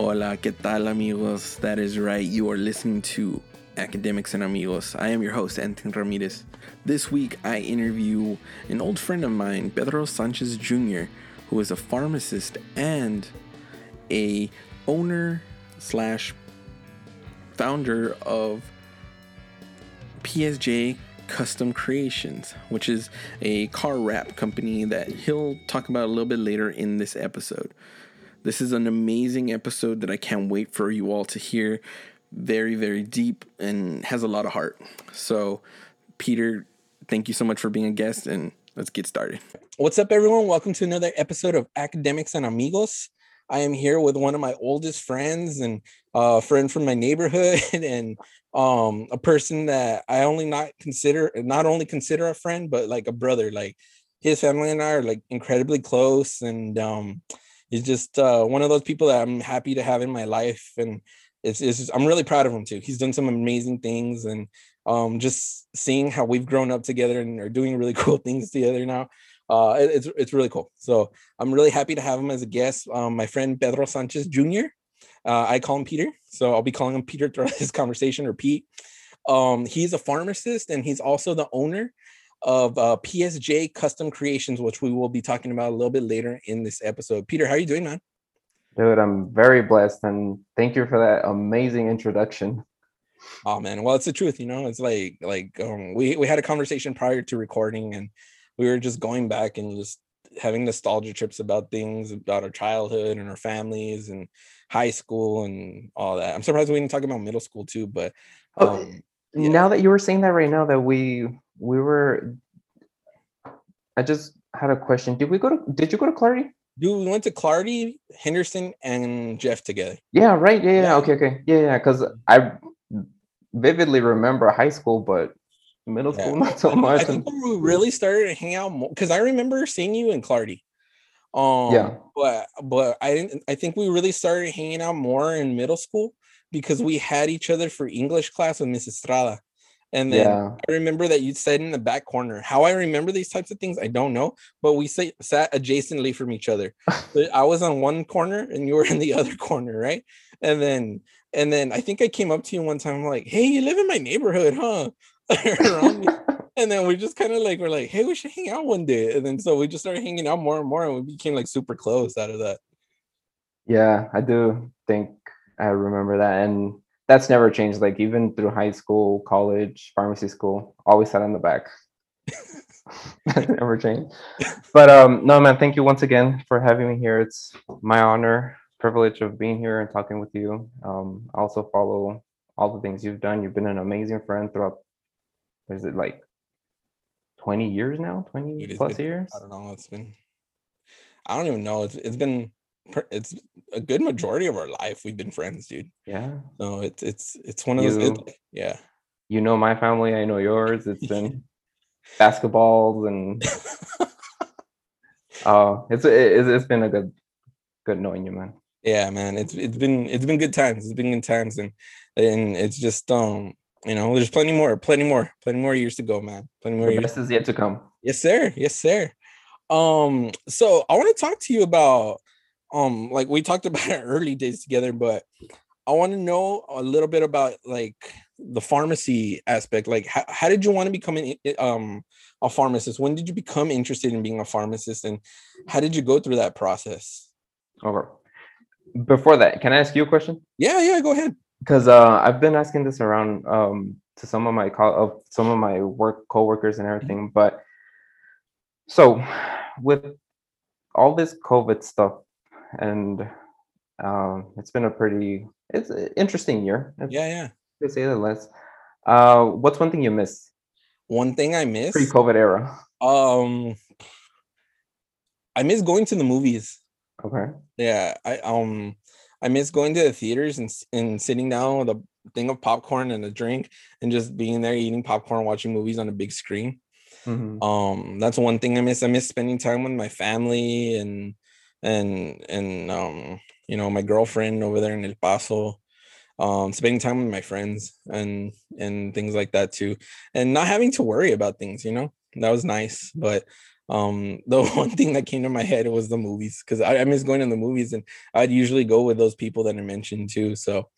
Hola, ¿qué tal, amigos? That is right. You are listening to Academics and Amigos. I am your host, Anthony Ramirez. This week, I interview an old friend of mine, Pedro Sanchez Jr., who is a pharmacist and a owner slash founder of PSJ Custom Creations, which is a car wrap company that he'll talk about a little bit later in this episode. This is an amazing episode that I can't wait for you all to hear. Very, very deep and has a lot of heart. So, Peter, thank you so much for being a guest and let's get started. What's up, everyone? Welcome to another episode of Academics and Amigos. I am here with one of my oldest friends and a friend from my neighborhood and um a person that I only not consider not only consider a friend but like a brother like his family and I are like incredibly close and um he's just uh one of those people that I'm happy to have in my life and it's, it's just, I'm really proud of him too. He's done some amazing things and um just seeing how we've grown up together and are doing really cool things together now uh, it, it's it's really cool. So I'm really happy to have him as a guest. Um, my friend Pedro Sanchez Jr. Uh, I call him Peter, so I'll be calling him Peter throughout this conversation or Pete. Um, he's a pharmacist and he's also the owner of uh, PSJ Custom Creations, which we will be talking about a little bit later in this episode. Peter, how are you doing, man? Dude, I'm very blessed, and thank you for that amazing introduction. Oh man, well, it's the truth, you know. It's like like um, we we had a conversation prior to recording, and we were just going back and just having nostalgia trips about things about our childhood and our families and high school and all that. I'm surprised we didn't talk about middle school too, but oh, um, yeah. now that you were saying that right now that we we were I just had a question. Did we go to did you go to Clardy? Dude, we went to Clardy, Henderson, and Jeff together. Yeah, right. Yeah, yeah. yeah. Okay, okay. Yeah, yeah. Because I vividly remember high school, but middle school yeah. not so much. I think we really started to hang out more because I remember seeing you in Clardy. Um, yeah, but but I didn't. I think we really started hanging out more in middle school because we had each other for English class with Miss Estrada. And then yeah. I remember that you said in the back corner. How I remember these types of things, I don't know, but we sat, sat adjacently from each other. I was on one corner and you were in the other corner, right? And then and then I think I came up to you one time, I'm like, hey, you live in my neighborhood, huh? and then we just kind of like we're like, hey, we should hang out one day. And then so we just started hanging out more and more, and we became like super close out of that. Yeah, I do think I remember that, and that's never changed. Like even through high school, college, pharmacy school, always sat in the back. that never changed. But um, no, man, thank you once again for having me here. It's my honor, privilege of being here and talking with you. Um, I also follow all the things you've done. You've been an amazing friend throughout is it like 20 years now 20 plus been, years i don't know it's been i don't even know it's, it's been it's a good majority of our life we've been friends dude yeah no it's it's it's one of those you, it, yeah you know my family i know yours it's been basketballs and uh it's, it's it's been a good good knowing you man yeah man it's it's been it's been good times it's been good times and and it's just um you know, there's plenty more, plenty more, plenty more years to go, man. Plenty more. The years. best is yet to come. Yes, sir. Yes, sir. Um, so I want to talk to you about, um, like we talked about our early days together, but I want to know a little bit about like the pharmacy aspect. Like, how, how did you want to become an um a pharmacist? When did you become interested in being a pharmacist, and how did you go through that process? Over. Before that, can I ask you a question? Yeah, yeah. Go ahead because uh, I've been asking this around um, to some of my co- of some of my work coworkers and mm-hmm. everything. But so with all this COVID stuff, and um, it's been a pretty it's an interesting year. Yeah, yeah. To say the least. Uh, what's one thing you miss? One thing I miss pre-COVID era. Um, I miss going to the movies. Okay. Yeah, I um I miss going to the theaters and and sitting down with a thing of popcorn and a drink and just being there eating popcorn, watching movies on a big screen. Mm-hmm. Um, that's one thing I miss. I miss spending time with my family and and and um, you know, my girlfriend over there in El Paso. Um, spending time with my friends and and things like that too, and not having to worry about things. You know, that was nice. But Um, the one thing that came to my head was the movies because I, I miss going to the movies, and I'd usually go with those people that I mentioned too. So,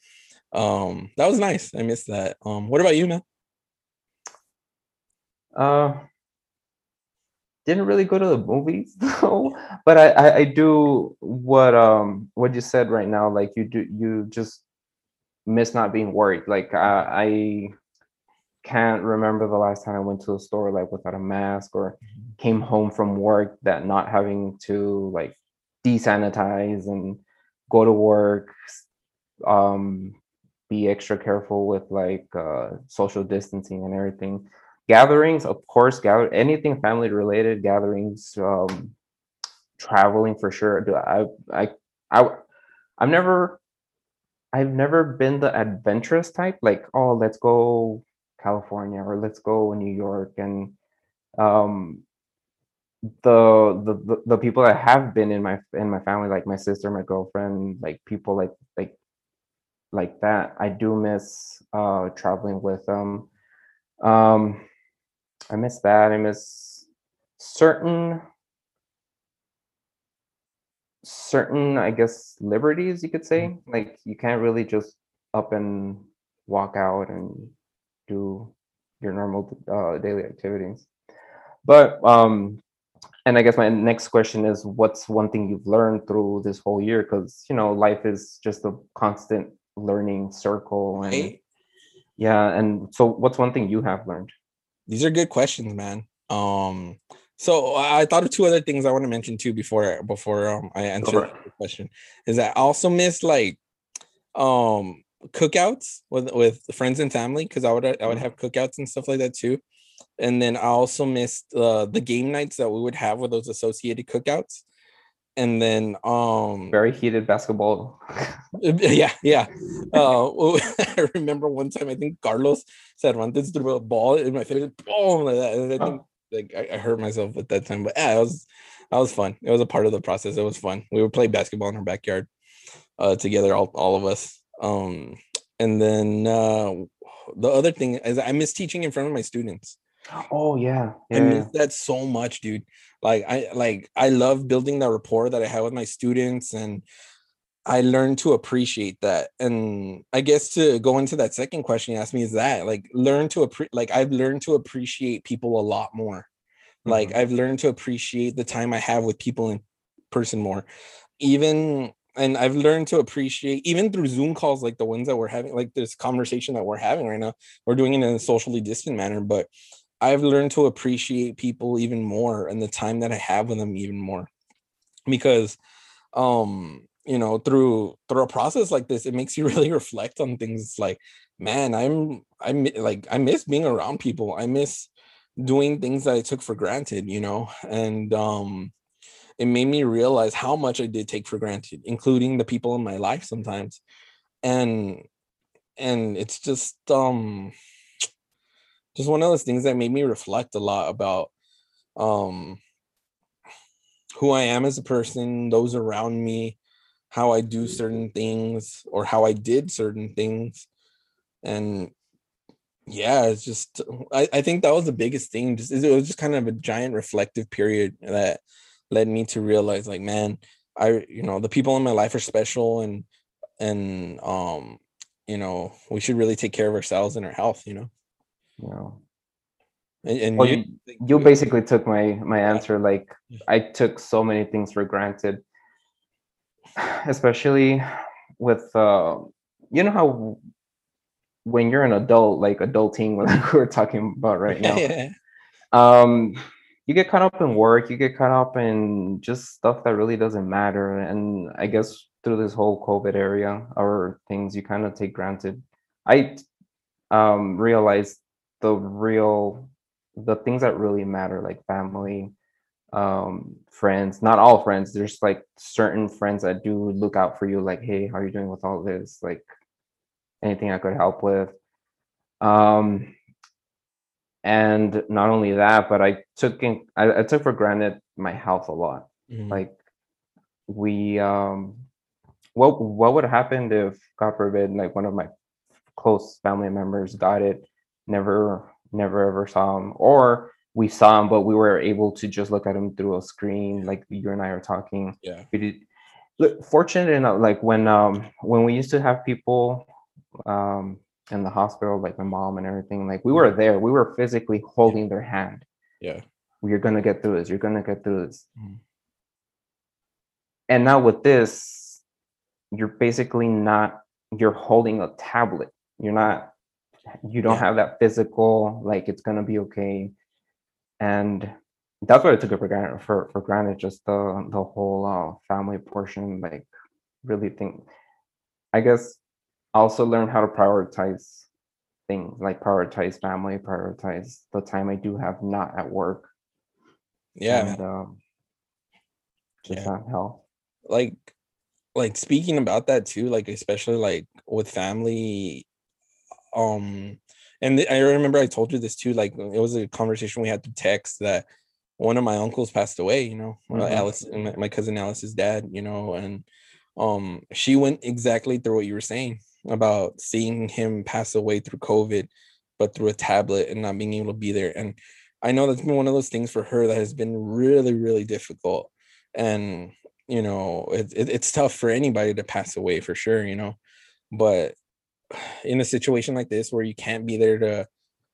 um, that was nice. I missed that. Um, what about you, man? Uh, didn't really go to the movies though, but I, I I do what um what you said right now. Like you do you just miss not being worried. Like I, I can't remember the last time I went to a store like without a mask or came home from work that not having to like desanitize and go to work um be extra careful with like uh social distancing and everything gatherings of course gather anything family related gatherings um traveling for sure do i i i i've never I've never been the adventurous type, like, oh, let's go California or let's go New York. And um the, the the people that have been in my in my family, like my sister, my girlfriend, like people like like like that, I do miss uh traveling with them. Um I miss that. I miss certain certain i guess liberties you could say. Like you can't really just up and walk out and do your normal uh, daily activities. But um and i guess my next question is what's one thing you've learned through this whole year? Because you know life is just a constant learning circle and Right? yeah and so what's one thing you have learned These are good questions, man. Um, so I thought of two other things I want to mention too before before um, I answer it. the question. Is that I also miss like um cookouts with with friends and family because I would I would Mhm. have cookouts and stuff like that too. And then I also missed uh, the game nights that we would have with those associated cookouts. And then um very heated basketball yeah, yeah. Uh, I remember one time I think Carlos Cervantes threw a ball in my face, boom, like that. And I think Oh, like I, I hurt myself at that time, but yeah, it was that was fun. It was a part of the process. It was fun. We would play basketball in our backyard uh, together, all all of us. Um, and then uh, the other thing is I miss teaching in front of my students. Oh yeah I miss that so much, dude. Like I like I love building that rapport that I have with my students and I learned to appreciate that. And I guess to go into that second question you asked me is that like learn to appreciate like I've learned to appreciate people a lot more. Like Mhm. I've learned to appreciate the time I have with people in person more. Even and I've learned to appreciate even through Zoom calls like the ones that we're having, like this conversation that we're having right now. We're doing it in a socially distant manner, but I've learned to appreciate people even more and the time that I have with them even more. Because um, you know, through through a process like this, it makes you really reflect on things like, man, I'm I'm like I miss being around people. I miss doing things that I took for granted, you know, and um it made me realize how much I did take for granted, including the people in my life sometimes. And and it's just um just one of those things that made me reflect a lot about um who I am as a person, those around me, how I do certain things or how I did certain things. And yeah, it's just I, I think that was the biggest thing. Just it was just kind of a giant reflective period that led me to realize like, man, I you know, the people in my life are special and and um, you know, we should really take care of ourselves and our health, you know. You know And, and Well, you you, basically took my my answer. Like I took so many things for granted, especially with uh, you know how when you're an adult, like adulting, like we're talking about right now, yeah, um, you get caught up in work, you get caught up in just stuff that really doesn't matter. And I guess through this whole COVID area or things you kind of take granted, I um realized the real the things that really matter, like family, um, friends, not all friends. There's like certain friends that do look out for you, like, hey, how are you doing with all this? Like anything I could help with. Um, and not only that, but I took in, I, I took for granted my health a lot. Mhm. Like we um what what would happen if God forbid like one of my close family members got it, never never ever saw him, or we saw him, but we were able to just look at him through a screen, like you and I are talking. Yeah. We did look fortunate enough, like when um when we used to have people um in the hospital, like my mom and everything, like we were there. We were physically holding their hand. Yeah. You're gonna get through this. You're gonna get through this. Mhm. And now with this, you're basically not. You're holding a tablet. You're not. You don't Yeah. have that physical. Like it's gonna be okay. And that's what I took it for granted. For for granted, just the the whole uh, family portion. Like really think. I guess I also learned how to prioritize things like prioritize family, prioritize the time I do have not at work. Yeah. and um, just Yeah. not health. like like speaking about that too like especially like with family um and i remember i told you this too like it was a conversation we had to text that one of my uncles passed away you know Mhm. alice my, my cousin alice's dad you know and um she went exactly through what you were saying about seeing him pass away through covid but through a tablet and not being able to be there and i know that's been one of those things for her that has been really really difficult and you know it, it, it's tough for anybody to pass away for sure you know but in a situation like this where you can't be there to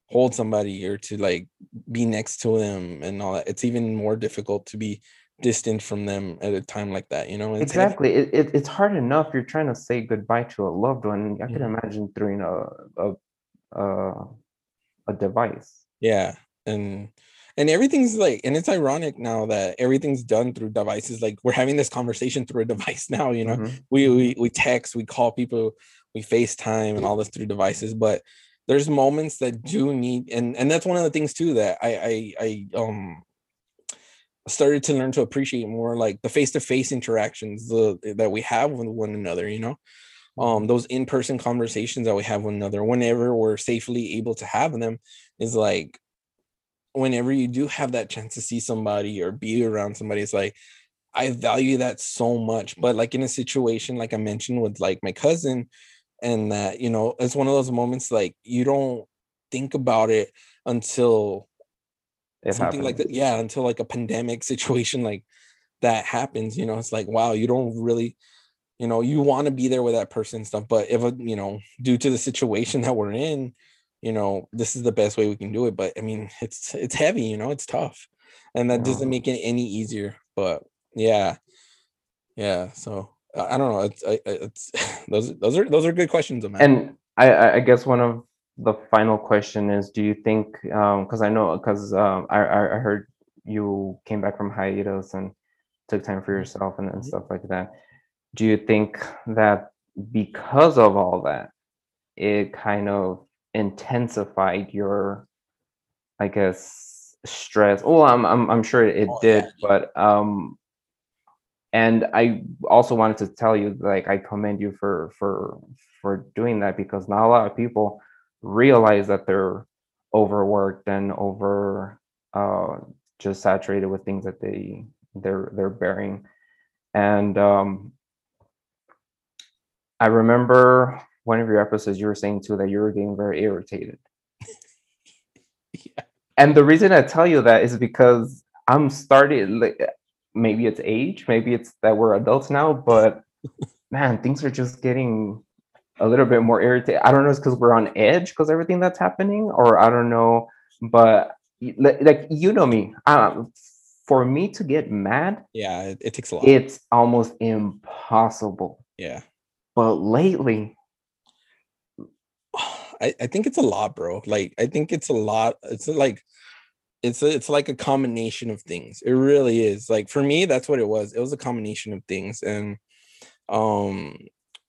hold somebody or to like be next to them and all that it's even more difficult to be distant from them at a time like that you know it's. Exactly. It, it, it's hard enough. You're trying to say goodbye to a loved one. I can Mhm. imagine throwing a a a, a device. yeah and and everything's like and it's ironic now that everything's done through devices like we're having this conversation through a device now you know Mhm. we, we we text we call people we facetime and all this through devices but there's moments that do need and and that's one of the things too that i i, I um started to learn to appreciate more like the face-to-face interactions the that we have with one another you know? Um those in-person conversations that we have with one another whenever we're safely able to have them is like whenever you do have that chance to see somebody or be around somebody it's like i value that so much but like in a situation like i mentioned with like my cousin and that you know it's one of those moments like you don't think about it until It something like that yeah until like a pandemic situation like that happens you know it's like wow you don't really you know you want to be there with that person and stuff but if a, you know due to the situation that we're in you know this is the best way we can do it but i mean it's it's heavy you know it's tough and that doesn't make it any easier but yeah. Yeah so i don't know it's I, it's those those are those are good questions man And I, I guess one of the final question is: Do you think? Because I know, because um, I I heard you came back from hiatus and took time for yourself and, and Mhm. stuff like that. Do you think that because of all that, it kind of intensified your, I guess, stress? Oh, I'm I'm I'm sure it Oh, did, yeah. but um, and I also wanted to tell you, like, I commend you for for for doing that because not a lot of people realize that they're overworked and over uh just saturated with things that they they're they're bearing and um i remember one of your episodes you were saying too that you were getting very irritated Yeah. and the reason i tell you that is because i'm starting like maybe it's age maybe it's that we're adults now but man things are just getting a little bit more irritated i don't know it's because we're on edge because everything that's happening or i don't know but like you know me um, for me to get mad yeah it, it takes a lot it's almost impossible yeah but lately I, I think it's a lot, bro. Like I think it's a lot. It's like it's a, it's like a combination of things. It really is. Like for me, that's what it was. It was a combination of things, and um,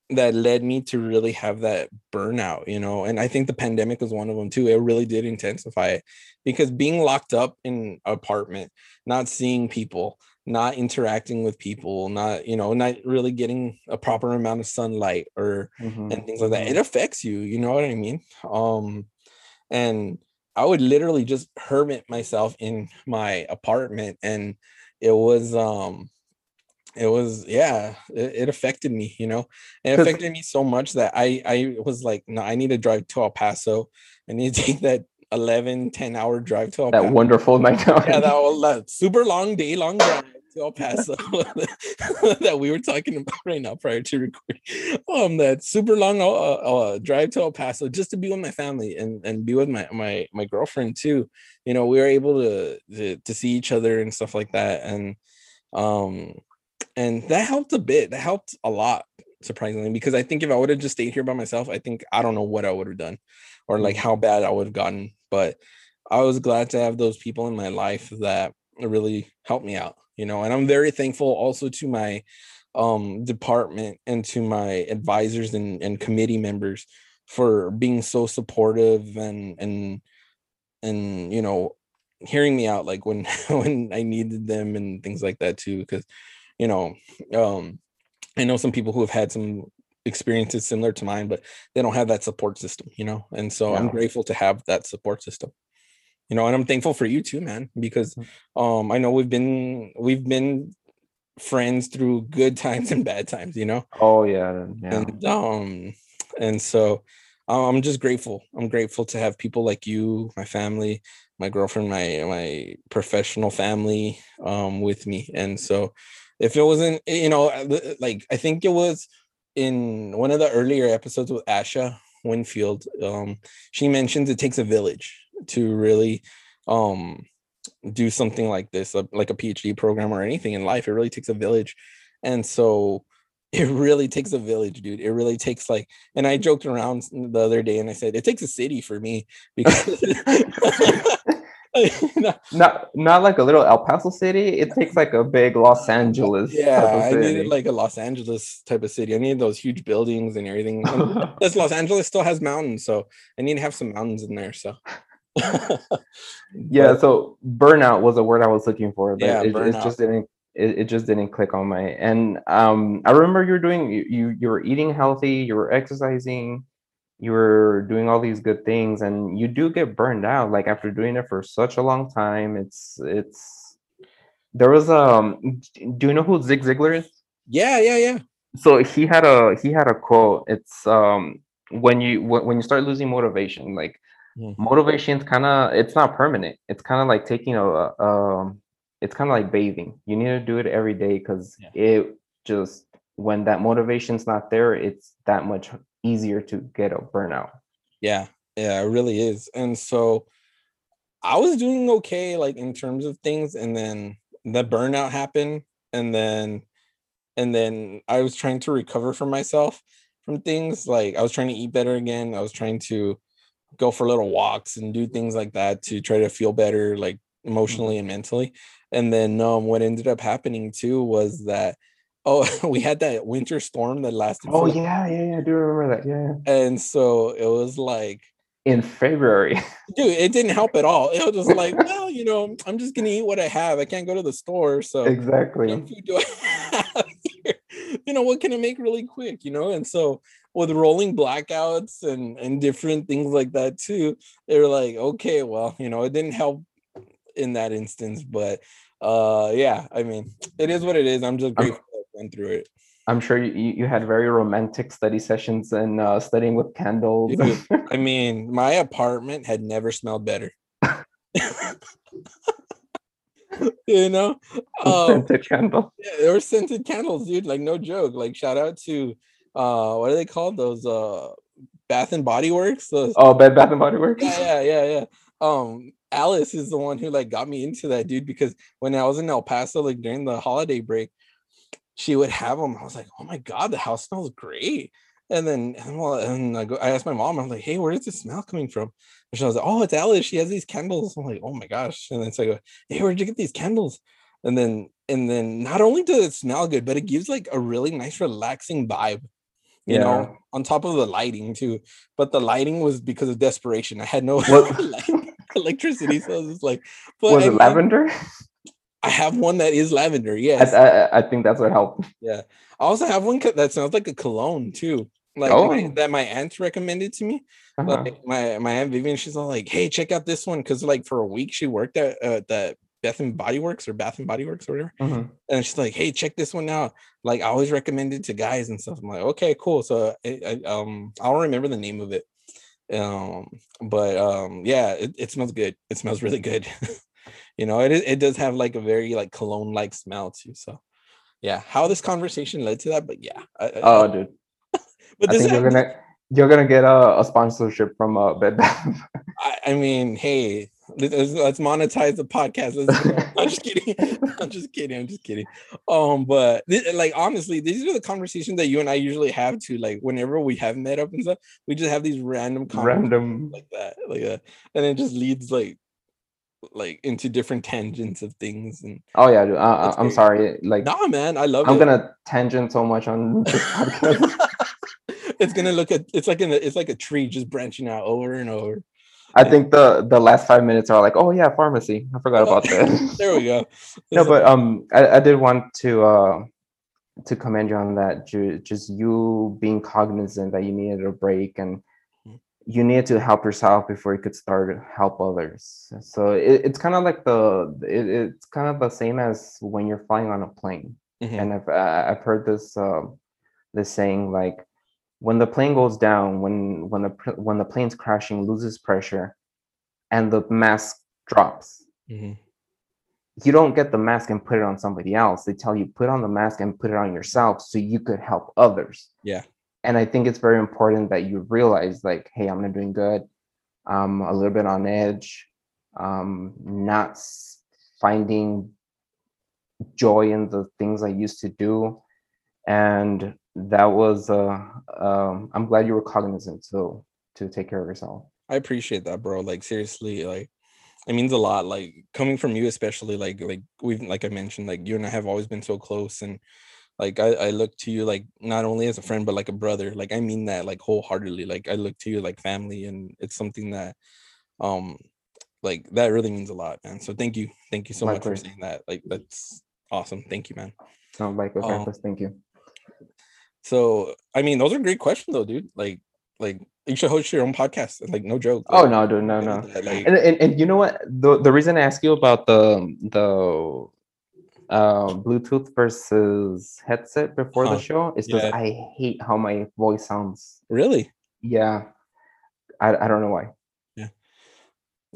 that led me to really have that burnout. You know, and I think the pandemic was one of them too. It really did intensify it because being locked up in an apartment, not seeing people, not interacting with people, not you know, not really getting a proper amount of sunlight or Mhm, and things like that. It affects you, you know what I mean? Um, and I would literally just hermit myself in my apartment, and it was um, it was yeah, it, it affected me, you know, it affected me so much that I I was like, no, I need to drive to El Paso. I need to take that 11, 10 hour drive to El Paso. That Paso. wonderful night yeah, that, was, that super long day long drive to El Paso that we were talking about right now prior to recording. Um, that super long uh, uh, drive to El Paso just to be with my family and and be with my my my girlfriend too. You know, we were able to to, to see each other and stuff like that, and um, and that helped a bit. That helped a lot surprisingly because I think if I would have just stayed here by myself, I think I don't know what I would have done or like how bad I would have gotten. But I was glad to have those people in my life that really helped me out, you know, and I'm very thankful also to my um department and to my advisors and, and committee members for being so supportive and and and you know hearing me out like when when I needed them and things like that too because you know um I know some people who have had some experiences similar to mine, but they don't have that support system, you know. And so I'm grateful to have that support system. You know, and I'm thankful for you too, man, because Mm. um I know we've been we've been friends through good times and bad times, you know. Oh yeah, yeah. And um and so I'm just grateful. I'm grateful to have people like you, my family, my girlfriend, my my professional family um with me. And so if it wasn't you know uh, like I think it was in one of the earlier episodes with Asha Winfield um she mentions it takes a village to really um do something like this like a PhD program or anything in life. It really takes a village. And so it really takes a village dude. It really takes like and i joked around the other day and i said it takes a city for me because not not like a little El Paso city. It takes like a big Los Angeles. yeah i needed like a los angeles type of city. I needed those huge buildings and everything. Plus los angeles still has mountains so i need to have some mountains in there so yeah. But, So burnout was a word I was looking for. But Yeah, it, it just didn't. It, it just didn't click on my. And um, I remember you were doing. You, you you were eating healthy. You were exercising. You were doing all these good things, and you do get burned out. Like after doing it for such a long time, it's it's. There was um. Do you know who Zig Ziglar is? yeah yeah yeah so he had a he had a quote it's um when you when, when you start losing motivation like Mm. motivation's kind of it's not permanent it's kind of like taking a um it's kind of like bathing you need to do it every day because Yeah. it just when that motivation's not there it's that much easier to get a burnout Yeah, yeah, it really is. And so I was doing okay, like in terms of things, and then the burnout happened, and then and then I was trying to recover from myself from things. Like I was trying to eat better again. I was trying to go for little walks and do things like that to try to feel better, like emotionally and mentally. And then um what ended up happening too was that oh we had that winter storm that lasted oh yeah yeah yeah i do remember that yeah and so it was like in february. Dude it didn't help at all. It was just like well you know i'm just gonna eat what i have. I can't go to the store so exactly. what food do I have here? you know what can i make really quick? You know? And so with rolling blackouts and and different things like that too they were like okay well you know it didn't help in that instance but uh yeah i mean it is what it is i'm just grateful i went through it i'm sure you, you you had very romantic study sessions and uh studying with candles Dude, I mean, my apartment had never smelled better. you know, um, scented candle yeah, there were scented candles, dude. Like no joke. Like shout out to uh, what are they called? Those uh, Bath and Body Works. Those, oh bed bath and body works yeah, yeah, yeah, yeah. Um, Alice is the one who like got me into that, dude. Because when I was in El Paso, like during the holiday break, she would have them. I was like, oh my god, the house smells great. And then, and well, and I, go, I asked my mom, I'm like, hey, where is this smell coming from? And she was like, oh, it's Alice. She has these candles. I'm like, oh my gosh. And then so I go, hey, where'd you get these candles? And then, and then not only does it smell good, but it gives like a really nice, relaxing vibe, you Yeah. know, on top of the lighting too. But the lighting was because of desperation. I had no electricity. So I was like, was it lavender I have one that is lavender. I, Yes. I, I think that's what helped Yeah. I also have one that smells like a cologne too. Like Oh. my, that my aunt recommended to me. Uh-huh. Like my my aunt Vivian, she's all like, "Hey, check out this one," because like for a week she worked at uh, the Bath and Body Works or Bath and Body Works or whatever, Mhm. and she's like, "Hey, check this one out." Like I always recommend it to guys and stuff. I'm like, "Okay, cool." So I, I, um, I'll remember the name of it. Um, but um, yeah, it, it smells good. It smells really good. you know, it it does have like a very like cologne like smell too. So yeah, how this conversation led to that, but yeah. I, Oh, I, dude. but I this think you're gonna you're gonna get a, a sponsorship from uh, Bed Bath. I, I mean, hey, let's, let's monetize the podcast. I'm just kidding. I'm just kidding. I'm just kidding. Um, but thi- like honestly, these are the conversations that you and I usually have to like whenever we have met up and stuff. We just have these random conversations Random. like that, like that, and it just leads like like into different tangents of things. And Oh yeah, dude. Uh, I'm sorry. Like nah, man, I love I'm it. gonna tangent so much on this podcast. it's gonna look at it's like in a, it's like a tree just branching out over and over. I think the the last five minutes are like, oh yeah, pharmacy. I forgot about that. There we go. no, but um, I, I did want to uh to commend you on that. Ju- Just you being cognizant that you needed a break and Mhm. you needed to help yourself before you could start to help others. So it, it's kind of like the it, it's kind of the same as when you're flying on a plane. Mhm. and I've uh, I've heard this um, this saying like when the plane goes down, when when the when the plane's crashing, loses pressure, and the mask drops, Mhm. you don't get the mask and put it on somebody else. They tell you put on the mask and put it on yourself so you could help others. Yeah. And I think it's very important that you realize like, hey, I'm not doing good. I'm a little bit on edge. Um, not finding joy in the things I used to do. And that was uh um I'm glad you were cognizant to to take care of yourself. I appreciate that, bro. Like seriously, like it means a lot. Like coming from you, especially like like we've like I mentioned, like you and I have always been so close, and like I, I look to you like not only as a friend but like a brother. Like I mean that like wholeheartedly. Like I look to you like family, and it's something that um like that really means a lot, man. So thank you, thank you so much for saying that. Like that's awesome. Thank you, man. No, like with Um, thank you. So I mean, those are great questions though, dude. Like like you should host your own podcast. Like no joke. Oh like, no, dude, no, no. like- and, and and you know what the the reason i ask you about the the uh bluetooth versus headset before Uh-huh. the show is because Yeah. i hate how my voice sounds really. yeah i, I don't know why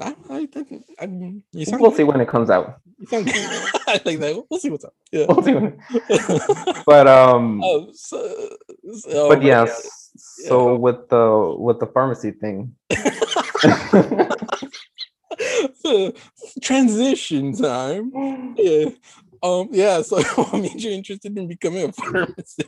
I, I, think- I, you sound we'll good. see when it comes out You sound good. I like that. We'll see what's up. Yeah. we'll see when, but um um, so, so, but oh, yes Yeah. so with the with the pharmacy thing transition time. Yeah. Um. Yeah. So, what made you interested in becoming a pharmacist?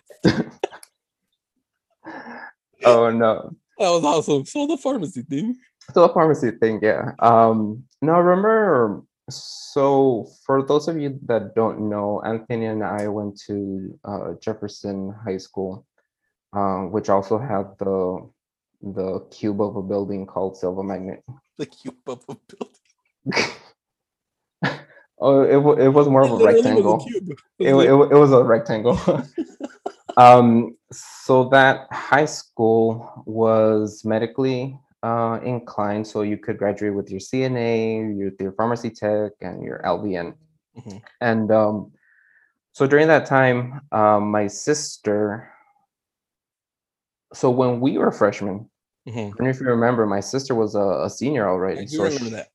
oh no That was awesome. So the pharmacy thing. So the pharmacy thing, yeah. Um, no, remember. So for those of you that don't know, Anthony and I went to uh, Jefferson High School, um, which also had the the cube of a building called Silva Magnet. The cube of a building. oh, it it was more of a rectangle. It, was it, it was a rectangle. um, so that high school was medically uh, inclined, so you could graduate with your CNA, your, your pharmacy tech, and your LVN. Mhm. And um, so during that time, um, my sister. So when we were freshmen, Mhm. I don't know if you remember, my sister was a, a senior already. I so remember she, that.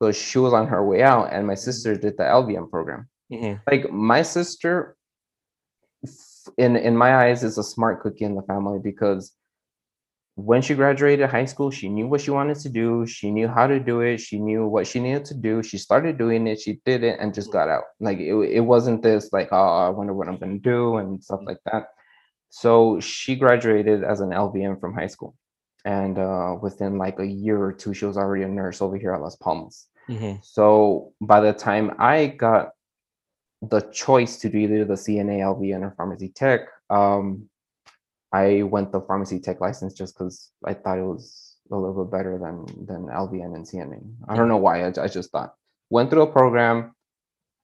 so she was on her way out, and my sister did the LVN program Mhm. like my sister in in my eyes is a smart cookie in the family because when she graduated high school she knew what she wanted to do. She knew how to do it. She knew what she needed to do. She started doing it. She did it and just got out. Like it, it wasn't this like oh i wonder what i'm going to do and stuff like that. So she graduated as an LVN from high school. And uh, within like a year or two she was already a nurse over here at las palmas. Mhm. so by the time I got the choice to do either the CNA, LVN, or pharmacy tech, um, I went the pharmacy tech license just because I thought it was a little bit better than than LVN and CNA. I don't know why. I, I just thought went through a program.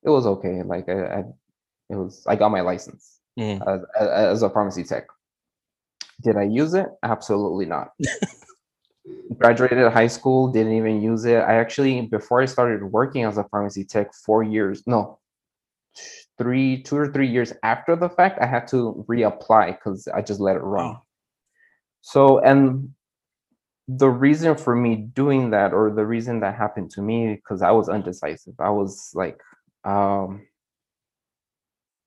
It was okay. Like I, I it was. I got my license mm. as, as as a pharmacy tech. Did I use it? Absolutely not. Graduated high school, didn't even use it. I actually, before I started working as a pharmacy tech, four years, no, three, two or three years after the fact, I had to reapply because I just let it run. Wow. So, and the reason for me doing that or the reason that happened to me because i was undecisive. I was like um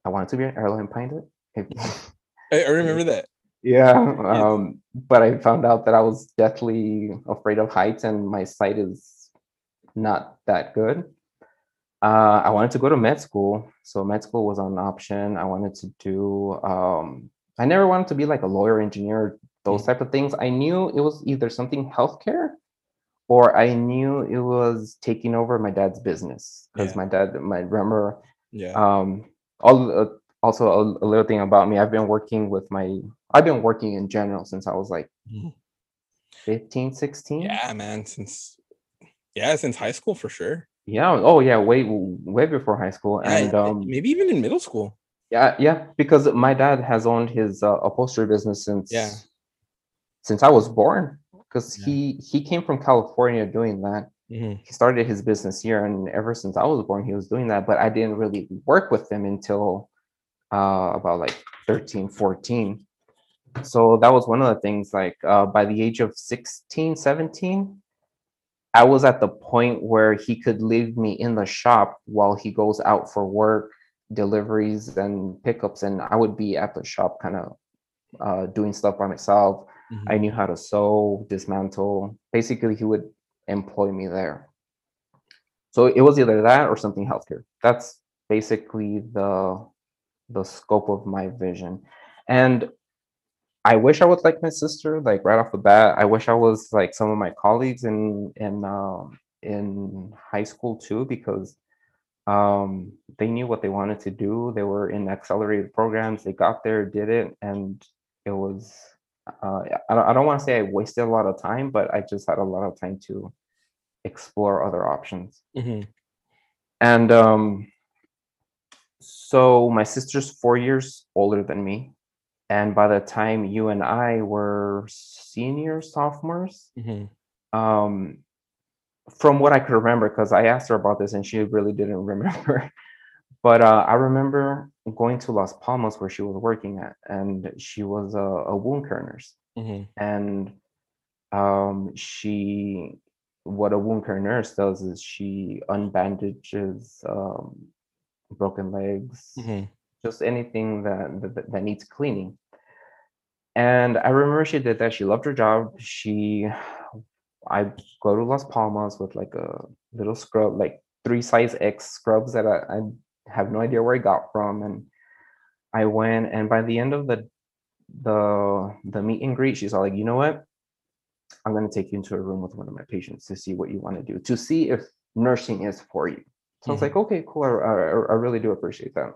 i wanted to be an airline pilot. I, I remember that. Yeah. um but i found out that i was deathly afraid of heights and my sight is not that good uh, I wanted to go to med school, so med school was an option. I wanted to do. Um, I never wanted to be like a lawyer, engineer, those type of things. I knew it was either something healthcare, or I knew it was taking over my dad's business because Yeah. my dad, my remember, yeah um, all uh, also a, a little thing about me. I've been working with my. I've been working in general since I was like Mhm. 15, 16. yeah man since yeah since high school for sure Yeah. Oh, yeah. Way, way before high school, and um, maybe even in middle school Yeah, yeah, because my dad has owned his uh, upholstery business since Yeah. since I was born. Because Yeah. he he came from California doing that. Mhm. He started his business here, and ever since I was born, he was doing that. But I didn't really work with him until uh, about like 13, 14. So that was one of the things. Like uh, by the age of 16, 17, I was at the point where he could leave me in the shop while he goes out for work, deliveries and pickups, and I would be at the shop kind of uh, doing stuff by myself. Mhm. I knew how to sew, dismantle. Basically, he would employ me there. So it was either that or something healthcare. That's basically the the scope of my vision. And I wish I was like my sister, like right off the bat. I wish I was like some of my colleagues in in um, in high school too, because um, they knew what they wanted to do. They were in accelerated programs. They got there, did it, and it was. Uh, I don't, I don't want to say I wasted a lot of time, but I just had a lot of time to explore other options. Mhm. And um, so my sister's four years older than me. And by the time you and I were senior sophomores, Mhm. um, from what I could remember, because I asked her about this and she really didn't remember. But uh, I remember going to Las Palmas where she was working at, and she was a, a wound care nurse Mhm. and um she what a wound care nurse does is she unbandages um broken legs Mhm. Just anything that, that that needs cleaning. And i remember she did that. She loved her job. She i go to las palmas with like a little scrub like three size x scrubs that i, I have no idea where i got from. And i went and by the end of the the the meet and greet she's all like you know what? I'm going to take you into a room with one of my patients to see what you want to do to see if nursing is for you. So i was mm-hmm. like okay cool. I, I, I really do appreciate that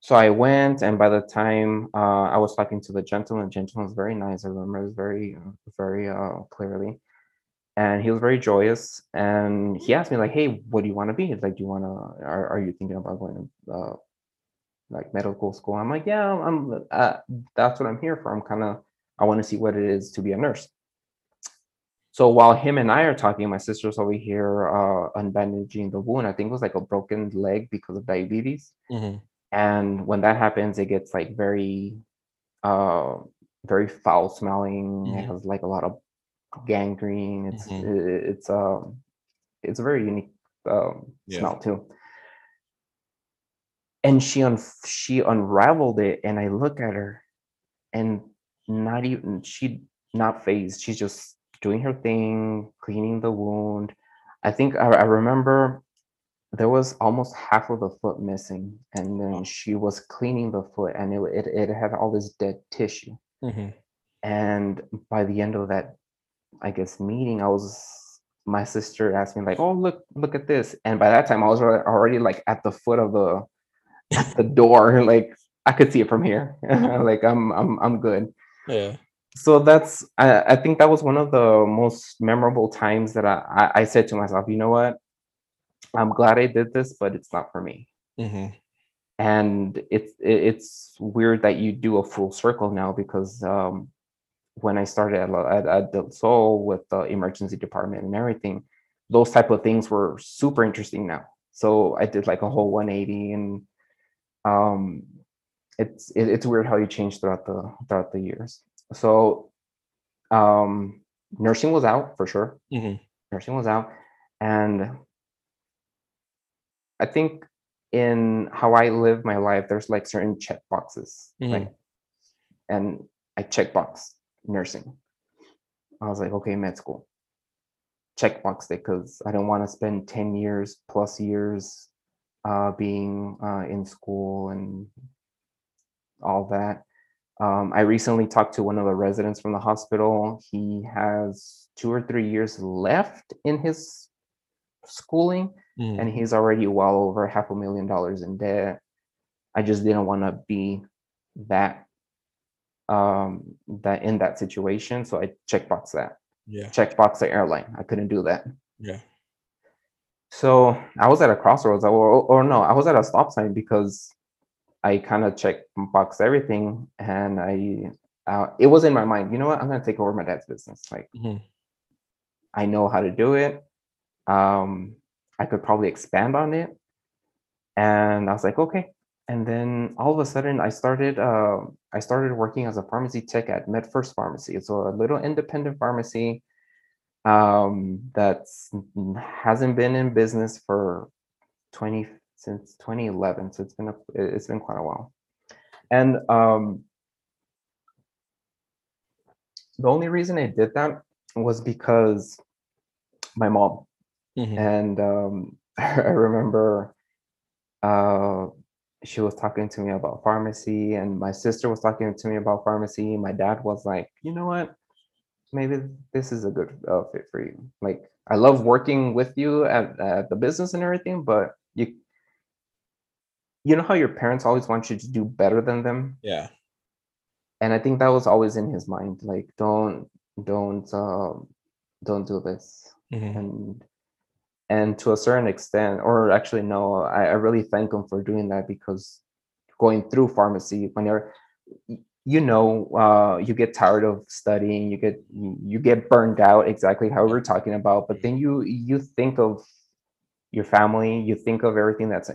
so i went and by the time uh, i was talking to the gentleman the gentleman was very nice i remember it very very uh, clearly and he was very joyous and he asked me like hey what do you want to be He's like do you want to are, are you thinking about going to uh, like medical school. I'm like, yeah, I'm. Uh, that's what I'm here for. I'm kind of. I want to see what it is to be a nurse. So while him and I are talking, my sister's over here uh, unbandaging the wound. I think it was like a broken leg because of diabetes. Mhm. And when that happens, it gets like very, uh, very foul smelling. It has like a lot of gangrene. It's Mhm. it's um it's a very unique um, Yeah. smell too and she un- she unraveled it and i look at her and not even she not phased she's just doing her thing cleaning the wound i think i, I remember there was almost half of the foot missing and then she was cleaning the foot and it, it, it had all this dead tissue. Mhm. and by the end of that i guess meeting i was my sister asked me like oh look look at this. And by that time i was already like at the foot of the at the door like i could see it from here. Like i'm i'm i'm good. Yeah. so that's I, I think that was one of the most memorable times that I, I i said to myself you know what i'm glad i did this but it's not for me Mhm. and it's it- it's weird that you do a full circle now because um when i started at, at, at Del Sol with the emergency department and everything those type of things were super interesting now so i did like a whole 180 and um it's it, it's weird how you change throughout the throughout the years so um nursing was out for sure. Mhm. Nursing was out, and I think in how I live my life, there's like certain check boxes, Mhm. like, and I check box nursing. I was like, okay, med school, check box it because I don't want to spend ten years plus years uh, being uh, in school and all that. Um, I recently talked to one of the residents from the hospital. He has two or three years left in his schooling, Mhm. and he's already well over half a million dollars in debt. I just didn't want to be that um that in that situation, so I checkbox that. Yeah. Checkbox the airline. I couldn't do that. Yeah. So I was at a crossroads, or, or no, I was at a stop sign because I kind of check box everything, and I uh, it was in my mind. You know what? I'm gonna take over my dad's business. Like Mhm. I know how to do it. Um, I could probably expand on it, and I was like, okay. And then all of a sudden, I started. Uh, I started working as a pharmacy tech at MedFirst Pharmacy. It's a little independent pharmacy um, that's hasn't been in business for 20 since 2011 so it's been a, it's been quite a while and um the only reason i did that was because my mom Mhm. and um i remember uh she was talking to me about pharmacy and my sister was talking to me about pharmacy my dad was like you know what maybe this is a good uh, fit for you like i love working with you at, at the business and everything but you you know how your parents always want you to do better than them Yeah. and i think that was always in his mind like don't don't um don't do this Mhm. and and to a certain extent or actually no I, I really thank him for doing that because going through pharmacy when you're you know uh you get tired of studying you get you, get burned out exactly how we we're talking about but then you you think of your family you think of everything that's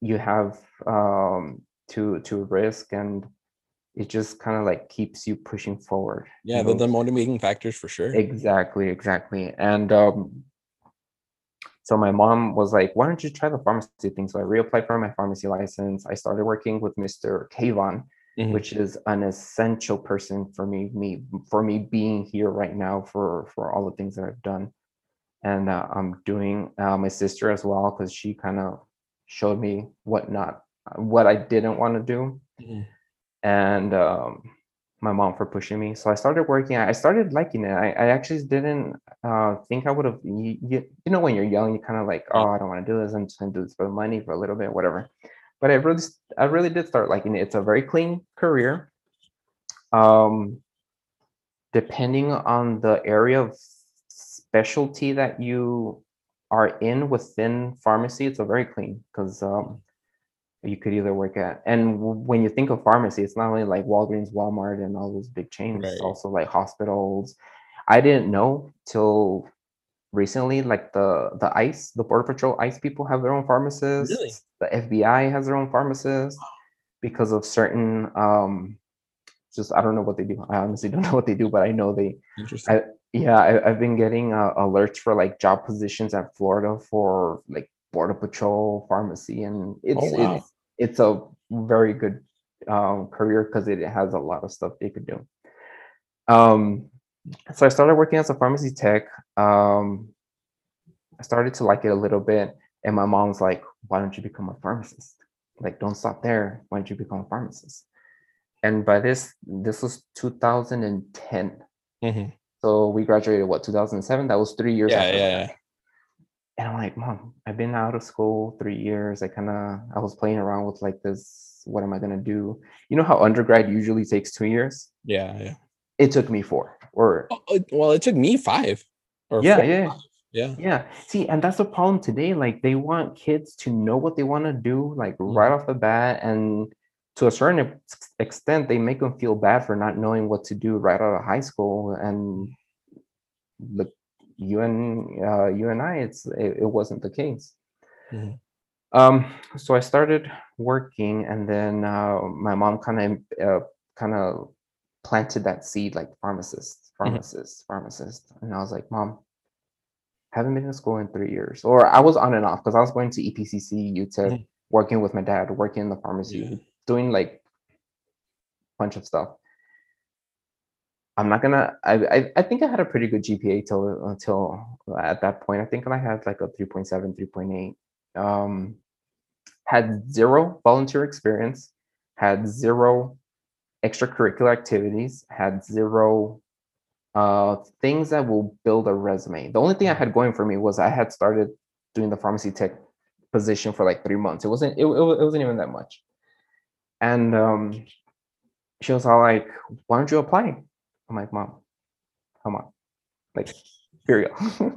you have um to to risk and it just kind of like keeps you pushing forward you Yeah, the, the motivating factors for sure. Exactly, exactly. And um, so my mom was like, "Why don't you try the pharmacy thing?" So I reapplied for my pharmacy license. I started working with Mr. Kayvon, Mhm. which is an essential person for me, me for me being here right now for for all the things that I've done, and uh, I'm doing uh, my sister as well because she kind of showed me what not what I didn't want to do Mhm. and um, my mom for pushing me. So I started working. I started liking it. I, I actually didn't uh, think I would have. You, you, you know, when you're young, you kind of like, oh, I don't want to do this. I'm just gonna do this for the money for a little bit, whatever. But I really, I really did start liking it. It's a very clean career. Um, depending on the area of specialty that you are in within pharmacy, it's a very clean because um, you could either work at and w- when you think of pharmacy it's not only like walgreens walmart and all those big chains it's also like hospitals i didn't know till recently like the the ice the border patrol ice people have their own pharmacists really? the fbi has their own pharmacists because of certain um just i don't know what they do i honestly don't know what they do but i know they Interesting. yeah I, i've been getting uh, alerts for like job positions at florida for like border patrol pharmacy and it's Oh, wow. it's it's a very good um, career because it has a lot of stuff they could do. Um so i started working as a pharmacy tech um i started to like it a little bit and my mom's like why don't you become a pharmacist? Like don't stop there. Why don't you become a pharmacist? And by this this was 2010 Mhm. so we graduated what 2007 that was three years Yeah, after yeah. And i'm like mom i've been out of school three years i kind of i was playing around with like this what am i going to do you know how undergrad usually takes two years Yeah, yeah. it took me four or Oh, well, it took me five. Or Yeah, four, yeah. five. Yeah. yeah see and that's the problem today like they want kids to know what they want to do like Mm. right off the bat and to a certain extent they make them feel bad for not knowing what to do right out of high school and look you and uh, you and i it's it, it wasn't the case Mhm. um so i started working and then uh, my mom kind of uh, kind of planted that seed like pharmacist, Mm-hmm. pharmacist, pharmacist. And I was like, Mom, haven't been in school in three years. Or I was on and off because I was going to EPCC, UTEP, Mhm. working with my dad, working in the pharmacy, Yeah. doing like a bunch of stuff. I'm not gonna. I, I I think I had a pretty good GPA till until at that point. I think I had like a 3.7, 3.8. Um, had zero volunteer experience, had zero extracurricular activities, had zero uh things that will build a resume. The only thing I had going for me was I had started doing the pharmacy tech position for like three months. It wasn't it, it, it wasn't even that much. And um she was all like, why don't you apply? I'm like, mom, come on. Like, be real.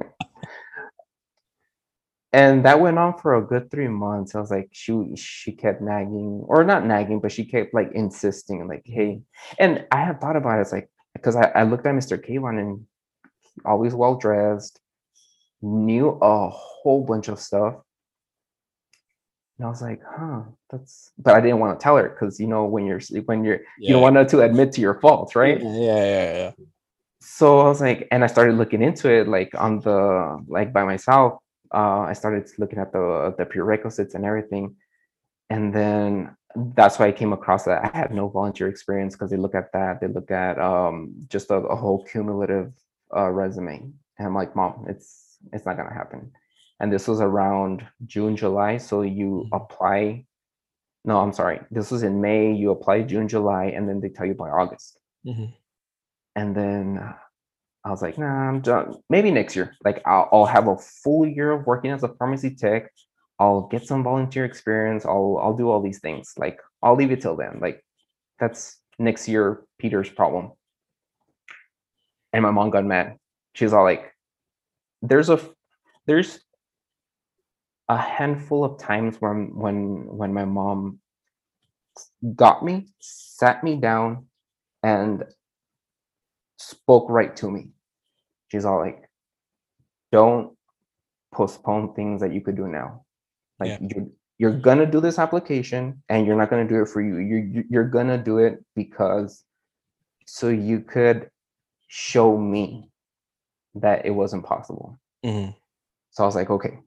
and that went on for a good three months. I was like, she she kept nagging, or not nagging, but she kept like insisting, like, hey. And I had thought about it, it's like, because I, I looked at Mr. Kayvon and always well dressed, knew a whole bunch of stuff. And I was like, huh, that's but I didn't want to tell her because you know when you're when you're you don't want to admit to your faults, right? Yeah, yeah, yeah. so I was like, and I started looking into it, like on the like by myself. Uh, I started looking at the the prerequisites and everything, and then that's why I came across that I had no volunteer experience because they look at that, they look at um just a, a whole cumulative uh, resume, and I'm like, mom, it's it's not gonna happen. And this was around June, July, so you Mhm. apply. No, I'm sorry. This was in May. You apply June, July, and then they tell you by August Mhm. and then I was like, nah, I'm done. Maybe next year. Like I'll, I'll have a full year of working as a pharmacy tech. I'll get some volunteer experience. I'll I'll do all these things. Like I'll leave it till then. Like that's next year Peter's problem. And my mom got mad. She's all like, there's a there's a handful of times when when when my mom got me, sat me down, and spoke right to me. She's all like, don't postpone things that you could do now. Like Yeah. you're you're gonna do this application and you're not gonna do it for you. You're you- you're gonna do it because so you could show me that it wasn't possible. Mhm. So I was like, okay.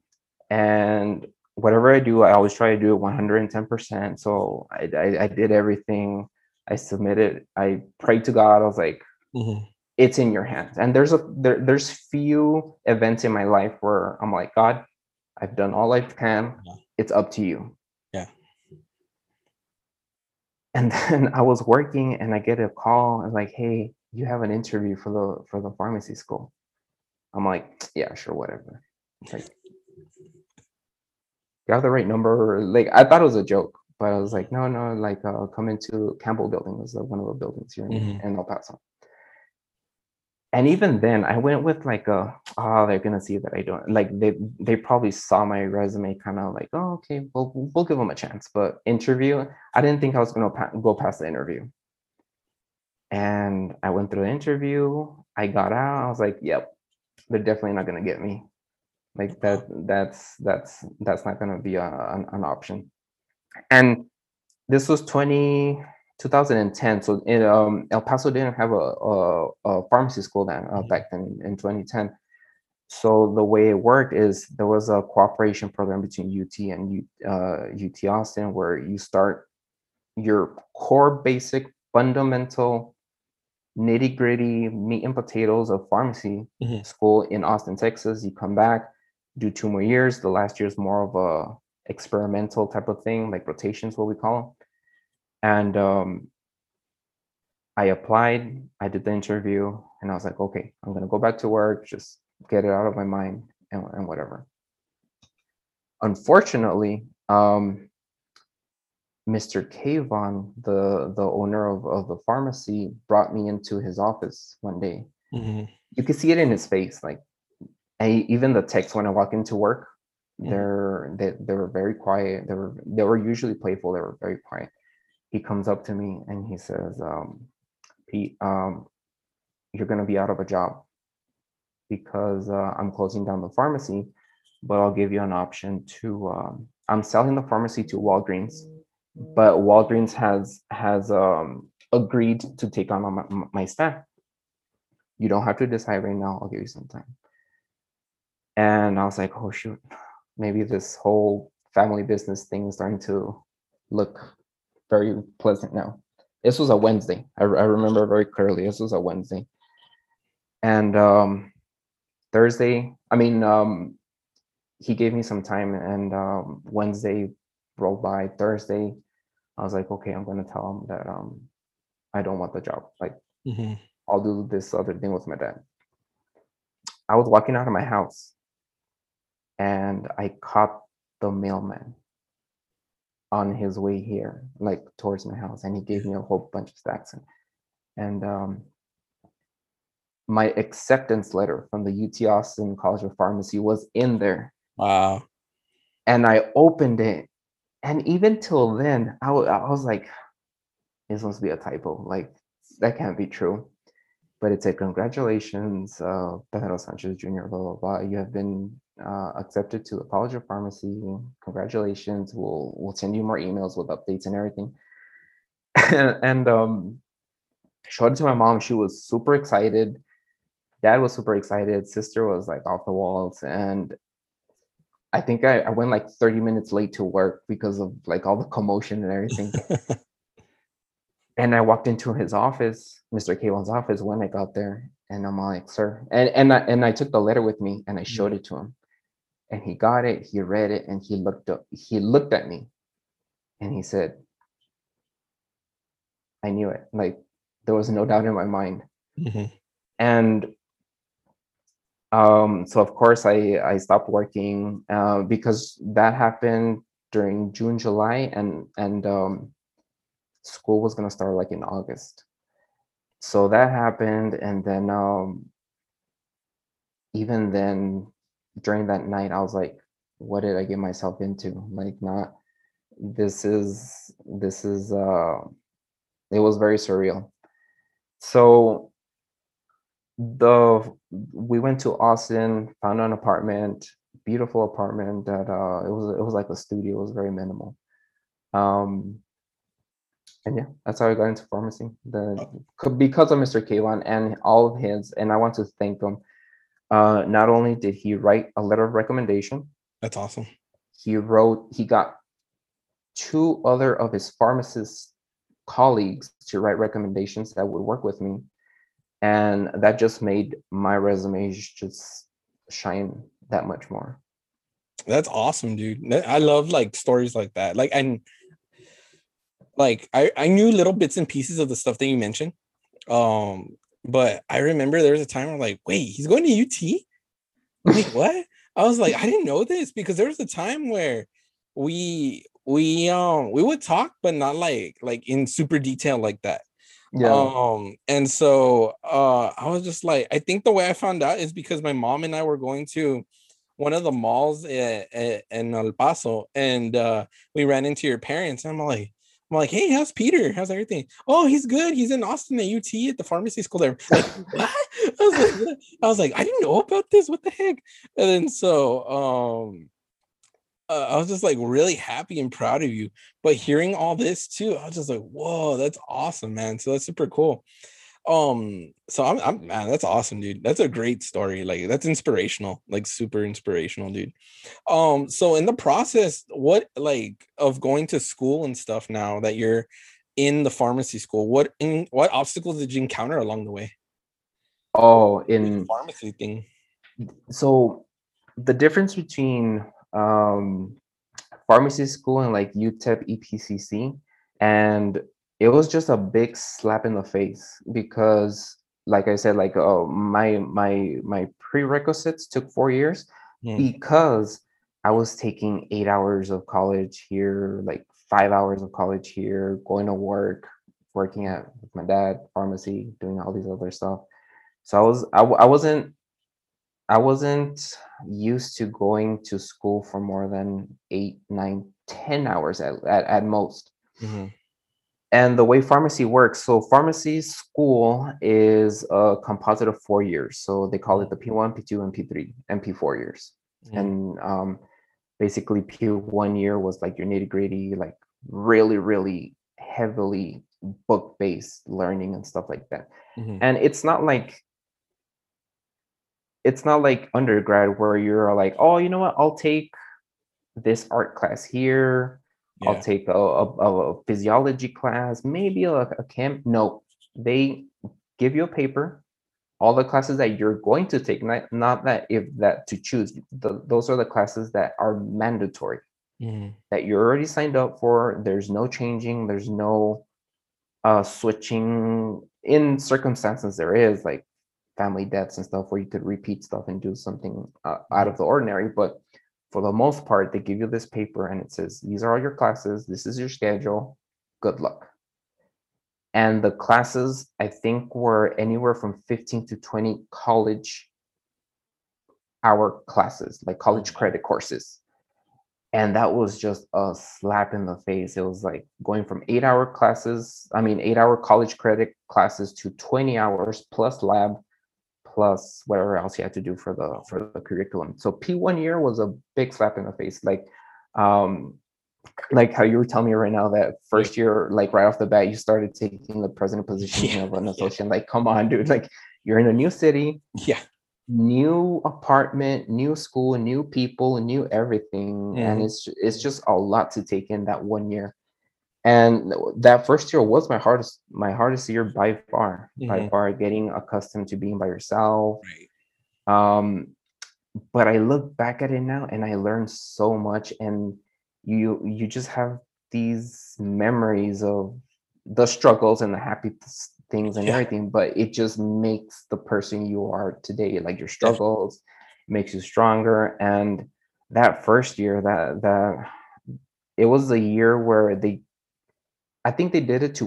And whatever I do, I always try to do it 110%. So I, I, I did everything. I submitted. I prayed to God. I was like, Mhm. it's in your hands. And there's a there, there's few events in my life where I'm like, God, I've done all I can. Yeah. It's up to you. Yeah. And then I was working and I get a call and like, hey, you have an interview for the for the pharmacy school. I'm like, yeah, sure, whatever. Like, you have the right number. Like, I thought it was a joke, but I was like, no, no, like, uh, come into Campbell Building. is like one of the buildings here in, Mhm. in El Paso. And even then, I went with like a, oh, they're gonna see that I don't like. They they probably saw my resume, kind of like, oh, okay, we'll we'll give them a chance. But interview, I didn't think I was gonna pa- go past the interview. And I went through the interview. I got out. I was like, yep, they're definitely not gonna get me. Like that. That's that's that's not gonna be a, an, an option. And this was 20, 2010. So in um, El Paso didn't have a, a, a pharmacy school then uh, back then in 2010. So the way it worked is there was a cooperation program between UT and U, uh, UT Austin where you start your core basic fundamental nitty gritty meat and potatoes of pharmacy Mhm. school in Austin, Texas. You come back, do two more years. The last year is more of a experimental type of thing, like rotations, what we call them. And um, I applied, I did the interview, and I was like, okay, I'm gonna go back to work, just get it out of my mind and, and whatever. Unfortunately, um, Mr. Kayvon, the the owner of, of the pharmacy, brought me into his office one day. Mhm. You could see it in his face, like, and even the techs when I walk into work, Mhm. they're they, they were very quiet. They were they were usually playful. They were very quiet. He comes up to me and he says, um, "Pete, um, you're gonna be out of a job because uh, I'm closing down the pharmacy, but I'll give you an option to. Um, I'm selling the pharmacy to Walgreens, but Walgreens has has um, agreed to take on my, my staff. You don't have to decide right now. I'll give you some time. And I was like, oh shoot, maybe this whole family business thing is starting to look very pleasant now. This was a Wednesday. I, I remember very clearly. This was a Wednesday. And um, Thursday, I mean, um, he gave me some time, and um, Wednesday rolled by. Thursday, I was like, okay, I'm going to tell him that um, I don't want the job. Like, Mm-hmm. I'll do this other thing with my dad. I was walking out of my house and I caught the mailman on his way here, like towards my house, and he gave me a whole bunch of stacks. And, and um, my acceptance letter from the UT Austin College of Pharmacy was in there. Wow. And I opened it. And even till then, I was like, this must be a typo. Like, that can't be true. But it said, congratulations, uh, Pedro Sanchez Jr., blah, blah, blah. You have been uh, accepted to the College of Pharmacy. Congratulations. We'll, we'll send you more emails with updates and everything. and um, showed it to my mom. She was super excited. Dad was super excited. Sister was like off the walls. And I think I, I went like 30 minutes late to work because of like all the commotion and everything. and I walked into his office, Mr. Kayvon's office when I got there. And I'm like, sir, and, and I and I took the letter with me and I showed it to him. And he got it, he read it, and he looked up, he looked at me and he said, I knew it. Like there was no doubt in my mind. Mhm. And um, so of course I I stopped working uh, because that happened during June, July, and and um, school was gonna start like in August. So that happened, and then um, even then during that night, I was like, what did I get myself into? Like not this is this is uh it was very surreal. So the we went to Austin, found an apartment, beautiful apartment that uh it was it was like a studio, it was very minimal. Um and yeah, that's how I got into pharmacy. The because of Mr. Kayvon and all of his, and I want to thank him. Uh, not only did he write a letter of recommendation, That's awesome. he wrote he got two other of his pharmacist colleagues to write recommendations that would work with me and that just made my resume just shine that much more That's awesome, dude. I love like stories like that. Like and like I I knew little bits and pieces of the stuff that you mentioned. Um, but I remember there was a time where like, wait, he's going to UT? Wait, what? I was like, I didn't know this because there was a time where we we um we would talk, but not like like in super detail like that. Um, and so uh I was just like, I think the way I found out is because my mom and I were going to one of the malls i- i- in El Paso, and uh we ran into your parents. And I'm like, I'm like, hey, how's Peter? How's everything? Oh, he's good. He's in Austin at UT at the pharmacy school there. Like, what? I was like? I was like, I didn't know about this. What the heck? And then so um uh, I was just like really happy and proud of you. But hearing all this too, I was just like, whoa, that's awesome, man. So that's super cool. Um, so I'm, I'm man, that's awesome, dude. That's a great story. Like that's inspirational, like super inspirational, dude. Um, so in the process, what like of going to school and stuff now that you're in the pharmacy school, what in what obstacles did you encounter along the way? oh in pharmacy thing. so the difference between um pharmacy school and like UTEP EPCC and it was just a big slap in the face because like I said like uh, my my my prerequisites took 4 years Hmm. because I was taking 8 hours of college here like 5 hours of college here going to work working at with my dad pharmacy doing all these other stuff so I was I, I wasn't I wasn't used to going to school for more than eight, nine, ten hours at, at, at most. Mhm. And the way pharmacy works, so pharmacy school is a composite of four years. So they call it the P1, P2, and P3, and P4 years. Mhm. And um, basically, P1 year was like your nitty gritty, like really, really heavily book based learning and stuff like that. Mhm. And it's not like it's not like undergrad where you're like, oh, you know what? I'll take this art class here. Yeah. I'll take a, a, a physiology class, maybe a, a camp. No, they give you a paper, all the classes that you're going to take, not, not that if that to choose. The, those are the classes that are mandatory Mhm. that you're already signed up for. There's no changing. There's no uh switching. In circumstances, there is like family deaths and stuff where you could repeat stuff and do something uh, out of the ordinary. But for the most part, they give you this paper and it says these are all your classes. This is your schedule. Good luck. And the classes, I think, were anywhere from 15 to 20 college hour classes, like college mm-hmm. credit courses and that was just a slap in the face it was like going from eight hour classes i mean eight hour college credit classes to 20 hours plus lab plus whatever else you had to do for the for the curriculum so p1 year was a big slap in the face like um like how you were telling me right now that first year like right off the bat you started taking the president position Yeah, of an yeah. like come on dude like you're in a new city Yeah. new apartment, new school, new people, new everything, and Mhm. it's it's just a lot to take in that one year. And that first year was my hardest my hardest year by far, by Mhm. far getting accustomed to being by yourself. Right. Um, but I look back at it now and I learned so much, and you you just have these memories of the struggles and the happy things and Yeah. everything, but it just makes the person you are today. Like your struggles makes you stronger. And that first year, that that it was a year where they I think they did it to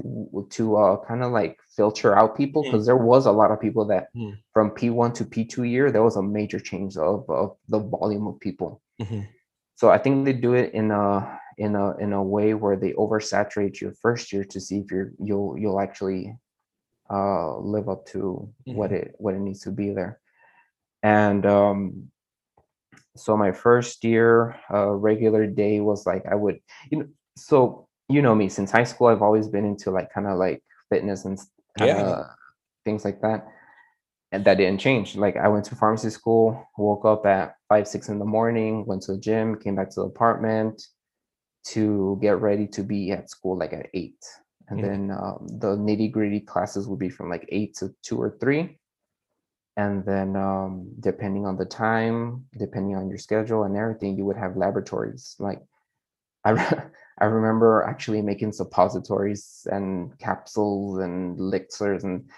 to uh, kind of like filter out people because there was a lot of people that Mm. from P1 to P2 year there was a major change of, of the volume of people. Mhm. So I think they do it in a in a in a way where they oversaturate your first year to see if you're you'll you'll actually uh live up to what it what it needs to be there. And um so my first year uh regular day was like I would you know so you know me since high school I've always been into like kind of like fitness and Yeah. things like that and that didn't change. Like I went to pharmacy school, woke up at five, six in the morning, went to the gym, came back to the apartment to get ready to be at school like at eight. And Mhm. then um, the nitty gritty classes would be from like eight to two or three. And then um, depending on the time, depending on your schedule and everything, you would have laboratories. Like I, I remember actually making suppositories and capsules and elixirs and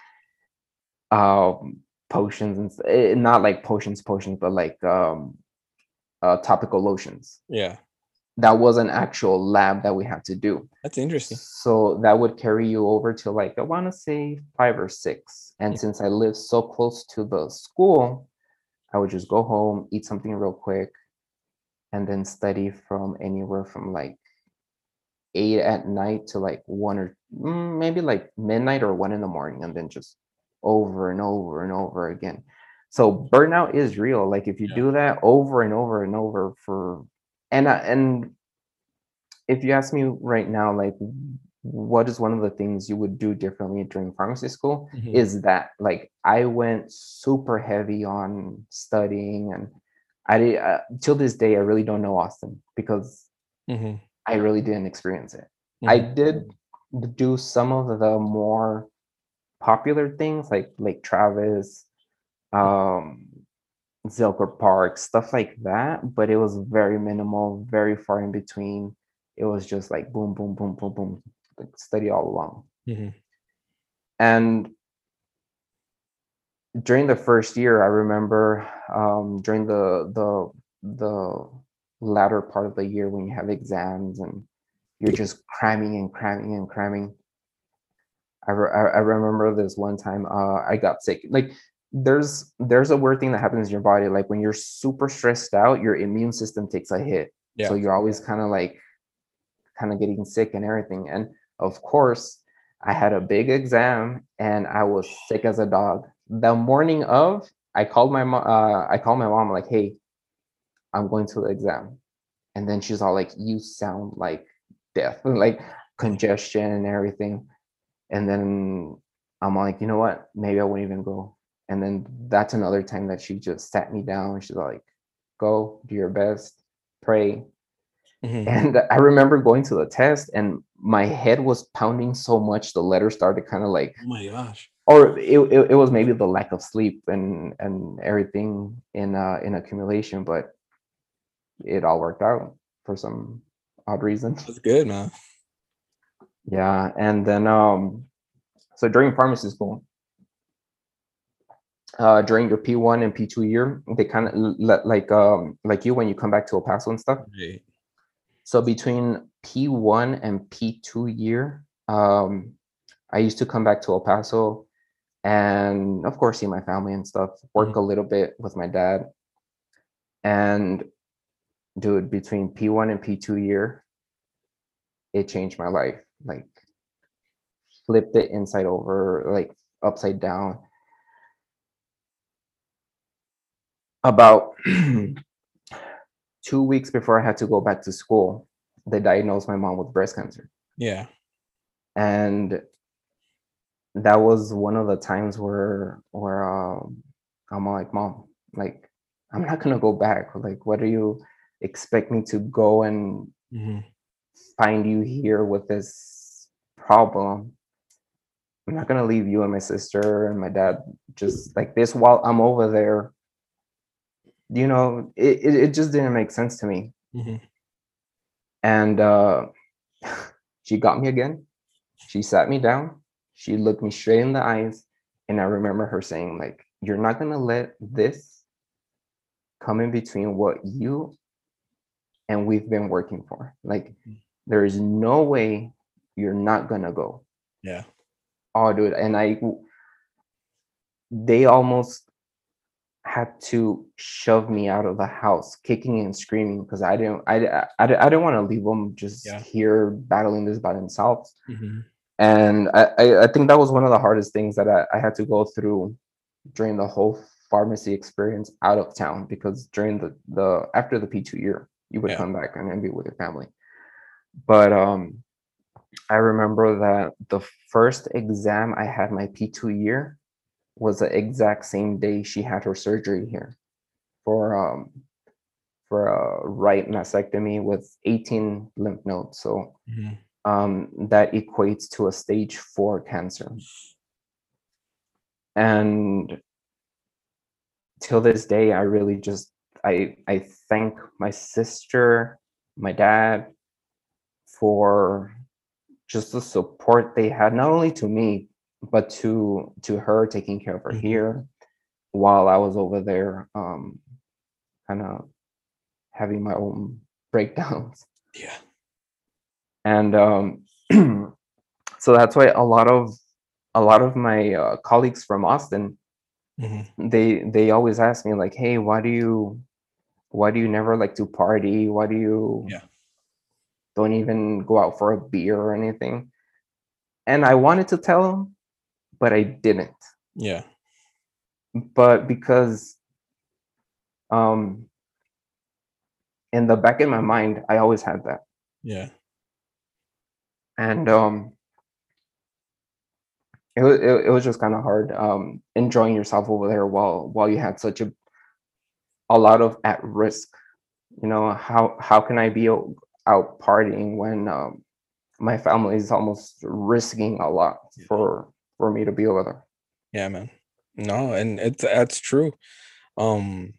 um potions and eh, not like potions potions but like um uh topical lotions Yeah. that was an actual lab that we had to do That's interesting. so that would carry you over to like i want to say five or six and Mm. since i lived so close to the school i would just go home eat something real quick and then study from anywhere from like eight at night to like one or mm, maybe like midnight or one in the morning and then just over and over and over again so burnout is real like if you Yeah. do that over and over and over for and I- and if you ask me right now like what is one of the things you would do differently during pharmacy school Mhm. is that like i went super heavy on studying and i did uh, till this day i really don't know austin because Mhm. I really didn't experience it I did do some of the more popular things like Lake Travis, um, Zilker Park, stuff like that, but it was very minimal, very far in between. It was just like boom, boom, boom, boom, boom, like study all along. Mhm. And during the first year, I remember um, during the the the latter part of the year when you have exams and you're just cramming and cramming and cramming. I, re- I remember this one time uh, I got sick. Like there's there's a weird thing that happens in your body. Like when you're super stressed out, your immune system takes a hit. Yeah. So you're always kind of like kind of getting sick and everything. And of course, I had a big exam and I was sick as a dog. The morning of, I called my mom. Uh, I called my mom like, "Hey, I'm going to the exam," and then she's all like, "You sound like death, like congestion and everything." and then I'm like, you know what? Maybe I wouldn't even go. And then that's another time that she just sat me down. She's like, go, do your best, pray. Mhm. And I remember going to the test and my head was pounding so much the letters started kind of like Oh my gosh. or it, it, it was maybe the lack of sleep and and everything in uh in accumulation, but it all worked out for some odd reason. That's good, man. Yeah, and then um, so during pharmacy school, uh, during your P one and P two year, they kind of let like um like you when you come back to El Paso and stuff. Right. So between P one and P two year, um, I used to come back to El Paso, and of course see my family and stuff. Work a little bit with my dad, and dude, between P one and P two year, it changed my life. Like flipped it inside over, like upside down. About two weeks before I had to go back to school, they diagnosed my mom with breast cancer. Yeah. And that was one of the times where where um, I'm like, mom, like I'm not gonna go back. Like, what are you expect me to go and hmm find you here with this problem. I'm not gonna leave you and my sister and my dad just like this while I'm over there. You know, it, it, it just didn't make sense to me. hmm And uh she got me again. She sat me down, she looked me straight in the eyes, and I remember her saying, like, you're not gonna let this come in between what you and we've been working for. Like, Mhm. there is no way you're not gonna go. Yeah. Oh, dude, and I, they almost had to shove me out of the house, kicking and screaming because I didn't, I, I, I didn't want to leave them just Yeah. here battling this by themselves. hmm And I, I, I think that was one of the hardest things that I, I had to go through during the whole pharmacy experience out of town because during the, the after the P2 year, you would Yeah. come back and then be with your family. But um I remember that the first exam I had my P2 year was the exact same day she had her surgery here for um for a right mastectomy with 18 lymph nodes. So hmm um, that equates to a stage four cancer. And till this day, I really just I I thank my sister, my dad, for just the support they had, not only to me, but to to her taking care of her Mhm. here while I was over there, um, kind of having my own breakdowns Yeah. and um, so that's why a lot of a lot of my uh, colleagues from Austin hmm they they always ask me like hey why do you why do you never like to party why do you Yeah. don't even go out for a beer or anything and I wanted to tell him but I didn't Yeah. but because um in the back of my mind I always had that Yeah. and um it was it, it was just kind of hard um enjoying yourself over there while while you had such a a lot of at risk you know how how can i be out partying when um my family is almost risking a lot for for me to be over there Yeah, man. No, and it's that's true. Um,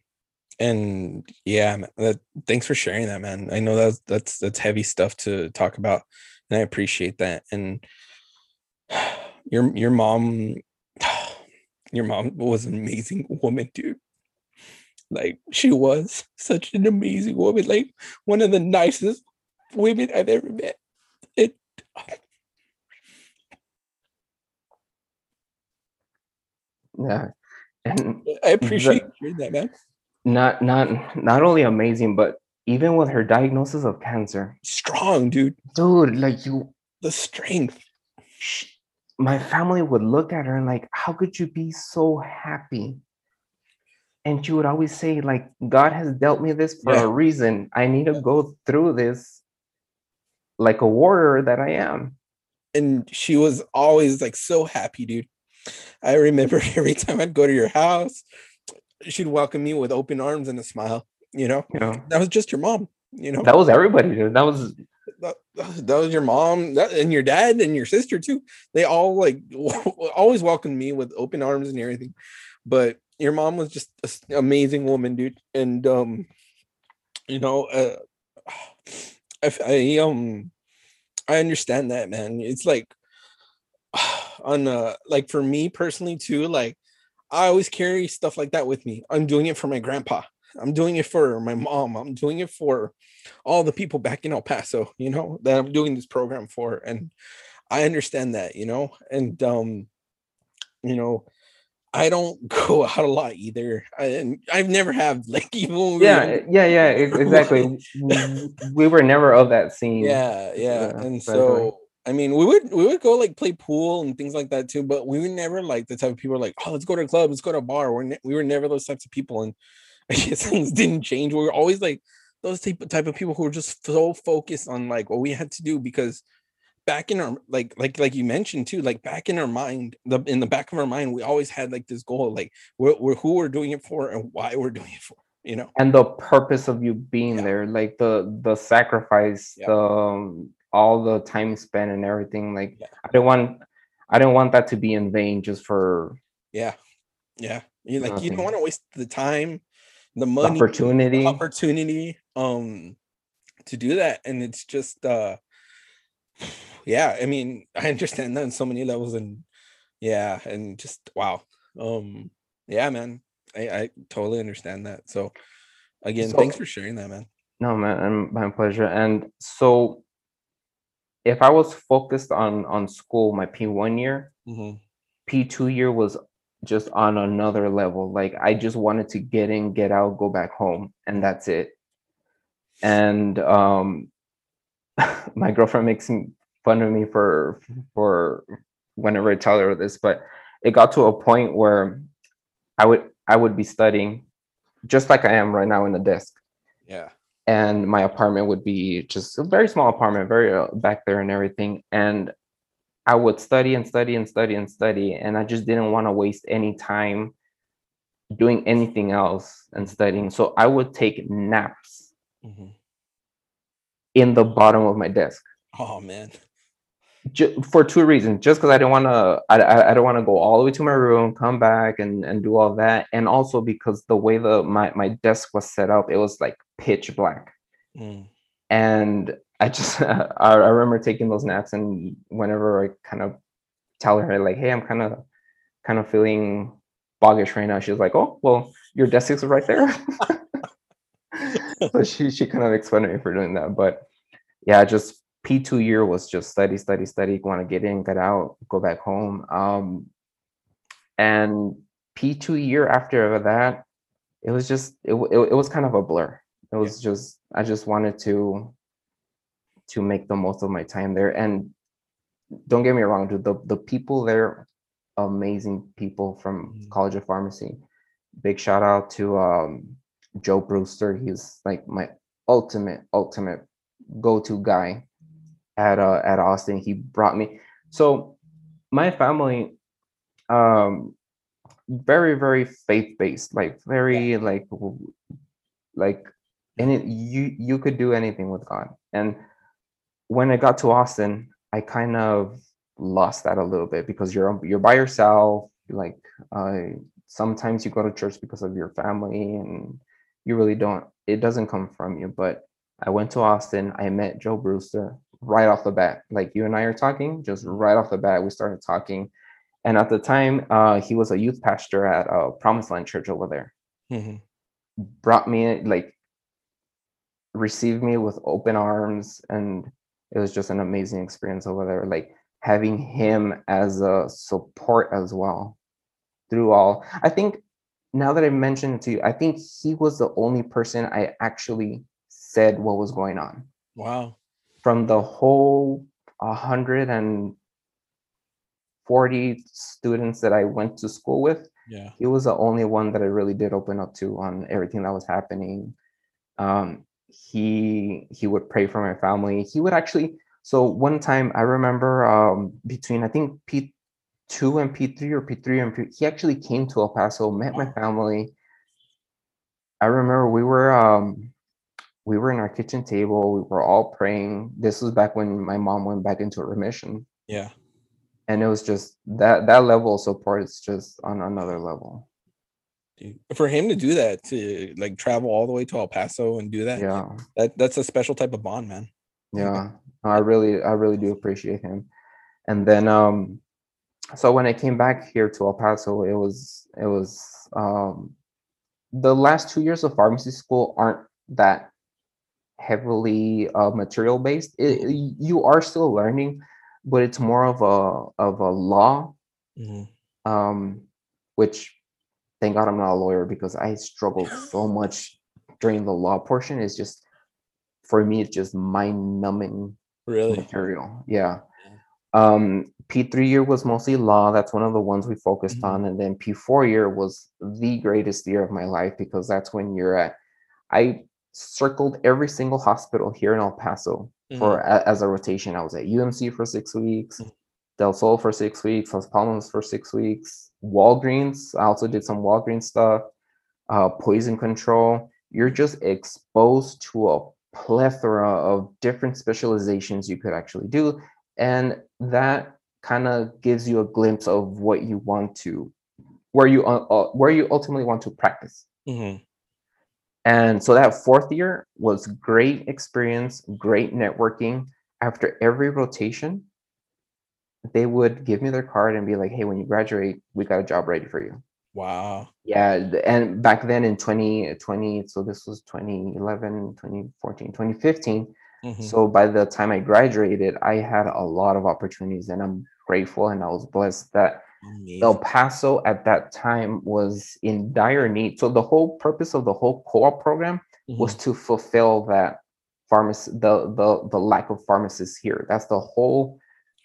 and yeah, that thanks for sharing that, man. I know that's that's that's heavy stuff to talk about, and I appreciate that. And your your mom, your mom was an amazing woman, dude. Like she was such an amazing woman, like one of the nicest women I've ever met. It yeah and I appreciate sharing that, man. not not not only amazing but even with her diagnosis of cancer Strong, dude. dude like you The strength. my family would look at her and like how could you be so happy and she would always say like god has dealt me this for Yeah. a reason i need to go through this like a warrior that i am and she was always like so happy, dude. I remember every time I'd go to your house, she'd welcome me with open arms and a smile. You know, know, that was just your mom. You know, that was everybody. Dude. That was that, that was your mom that, and your dad and your sister too. They all like always welcomed me with open arms and everything. But your mom was just an amazing woman, dude. And um, you know, uh, I, I um, I understand that, man. It's like on uh, like for me personally too. Like I always carry stuff like that with me. I'm doing it for my grandpa. I'm doing it for my mom. I'm doing it for all the people back in El Paso, you know, that I'm doing this program for. And I understand that, you know, and um, you know, I don't go out a lot either. I, and I've never have like even we yeah, younger. yeah, yeah. Exactly. we, we were never of that scene. yeah, yeah. Yeah, And uh, so I mean, we would we would go like play pool and things like that too, but we were never like the type of people like, oh, let's go to a club, let's go to a bar. We're ne- we were never those types of people, and I guess things didn't change. We were always like those type type of people who were just so focused on like what we had to do because back in our like like like you mentioned too, like back in our mind, the in the back of our mind, we always had like this goal, like we're, we're who we're doing it for and why we're doing it for, you know. and the purpose of you being Yeah. there like the the sacrifice Yeah. the um, all the time spent and everything like Yeah. i don't want i don't want that to be in vain just for Yeah, yeah. You like you don't want to waste the time, the the money, opportunity opportunity um to do that and it's just uh yeah i mean i understand that on so many levels and yeah and just wow. Um yeah man i i totally understand that so again thanks for sharing that man. No man my pleasure and so if i was focused on on school my p1 year Mhm. p2 year was just on another level like i just wanted to get in get out go back home and that's it. And um my girlfriend makes fun of me for for whenever i tell her this but it got to a point where i would i would be studying just like i am right now in the desk yeah and my apartment would be just a very small apartment, very uh, back there and everything. And I would study and study and study and study, and I just didn't want to waste any time doing anything else and studying. So I would take naps Mhm. In the bottom of my desk oh man ju- for two reasons. Just because I didn't want to, I, I, I don't want to go all the way to my room, come back and and do all that, and also because the way the my my desk was set up, it was like pitch black. Mm. and I just I, I remember taking those naps and whenever I kind of tell her like hey I'm kind of kind of feeling boggish right now she's like oh well your desk is right there so she she kind of makes fun of me for doing that. But yeah just P2 year was just study study study want to get in get out go back home. Um and P2 year after that it was just it, it, it was kind of a blur. It was just i just wanted to to make the most of my time there. And don't get me wrong dude the, the people there amazing people from Mhm. college of pharmacy. Big shout out to um joe brewster. He's like my ultimate ultimate go-to guy at uh at austin. He brought me so my family um very very faith-based like very like like and it, you you could do anything with god. And when i got to austin i kind of lost that a little bit because you're you're by yourself like uh sometimes you go to church because of your family and you really don't it doesn't come from you but i went to austin i met joe brewster right off the bat. Like you and i are talking just right off the bat we started talking. And at the time uh he was a youth pastor at uh promised land church over there. Mhm. brought me like received me with open arms and it was just an amazing experience over there. Like having him as a support as well through all i think now that i mentioned it to you i think he was the only person i actually said what was going on wow from the whole 140 students that i went to school with yeah he was the only one that I really did open up to on everything that was happening. Um, he he would pray for my family. He would actually So one time I remember um, between I think P two and P three or P3 MP. He actually came to El Paso, met my family. I remember we were um, we were in our kitchen table. We were all praying. This was back when my mom went back into remission. Yeah. And it was just that that level of support is just on another level. Dude, for him to do that, to like travel all the way to El Paso and do that, Yeah. that that's a special type of bond, man. Yeah. I really I really do appreciate him. And then um so when I came back here to El Paso, it was it was um the last two years of pharmacy school aren't that heavily uh, material based. It, you are still learning, but it's more of a of a law, Mhm. um, which thank God I'm not a lawyer because I struggled so much during the law portion. It's just for me, it's just mind numbing Really? material. Yeah. Um, P3 year was mostly law. That's one of the ones we focused Mhm. on. And then P4 year was the greatest year of my life because that's when you're at. I circled every single hospital here in El Paso for a, as a rotation. I was at UMC for six weeks, Mhm. Del Sol for six weeks, Las Palmas for six weeks, Walgreens. I also did some Walgreens stuff, uh, poison control. You're just exposed to a plethora of different specializations you could actually do. And that kind of gives you a glimpse of what you want to, where you uh, uh, where you ultimately want to practice. Mhm. And so that fourth year was great experience, great networking. After every rotation, they would give me their card and be like, "Hey, when you graduate, we got a job ready for you." Wow. Yeah, and back then in 2020, so this was 2011, 2014, 2015. Mhm. So by the time I graduated, I had a lot of opportunities and I'm grateful and I was blessed that El Paso at that time was in dire need. So the whole purpose of the whole co-op program was Mhm. to fulfill that pharmacy the the the lack of pharmacists here. That's the whole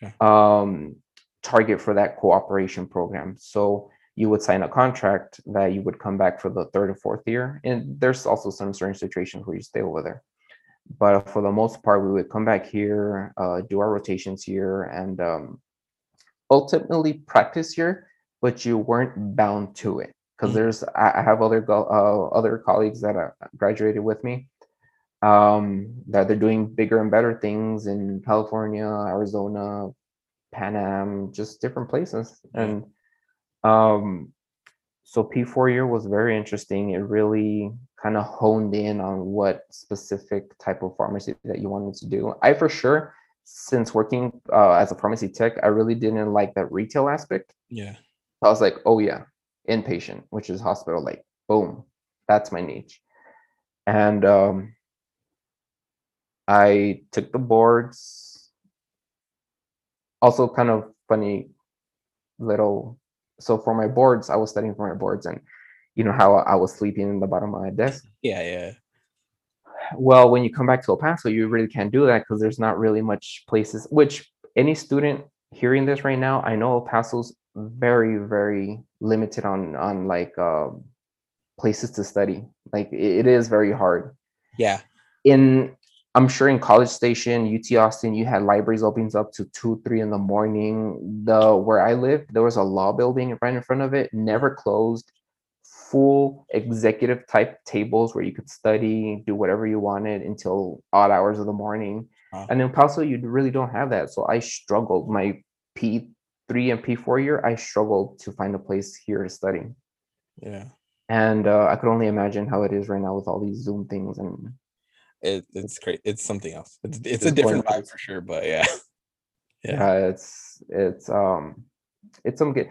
Okay. um target for that cooperation program. So you would sign a contract that you would come back for the third or fourth year. And there's also some certain situations where you stay over there. But for the most part, we would come back here, uh, do our rotations here, and um, ultimately practice here, but you weren't bound to it because Mhm. there's I, have other go, uh, other colleagues that uh, graduated with me um, that they're doing bigger and better things in California, Arizona, Pan Am, just different places, and um, so P4 year was very interesting. It really kind of honed in on what specific type of pharmacy that you wanted to do. I for sure, since working uh, as a pharmacy tech, I really didn't like that retail aspect. Yeah. I was like, oh yeah, inpatient, which is hospital, like boom, that's my niche. And um, I took the boards. Also, kind of funny little. So for my boards, I was studying for my boards, and you know how I was sleeping in the bottom of my desk. Yeah. Yeah. Well, when you come back to El Paso, you really can't do that because there's not really much places. Which any student hearing this right now, I know El Paso's very, very limited on on like um, places to study. Like it, it is very hard. Yeah. In I'm sure in College Station, UT Austin, you had libraries opens up to two, three in the morning. The where I lived, there was a law building right in front of it, never closed full executive type tables where you could study, do whatever you wanted until odd hours of the morning. Wow. And in Paso, you really don't have that. So I struggled. My P3 and P4 year, I struggled to find a place here to study. Yeah. And uh, I could only imagine how it is right now with all these Zoom things. And It, it's great. It's something else. It's, it's Just a different vibe for sure. But yeah. Yeah. yeah, it's it's um it's some good.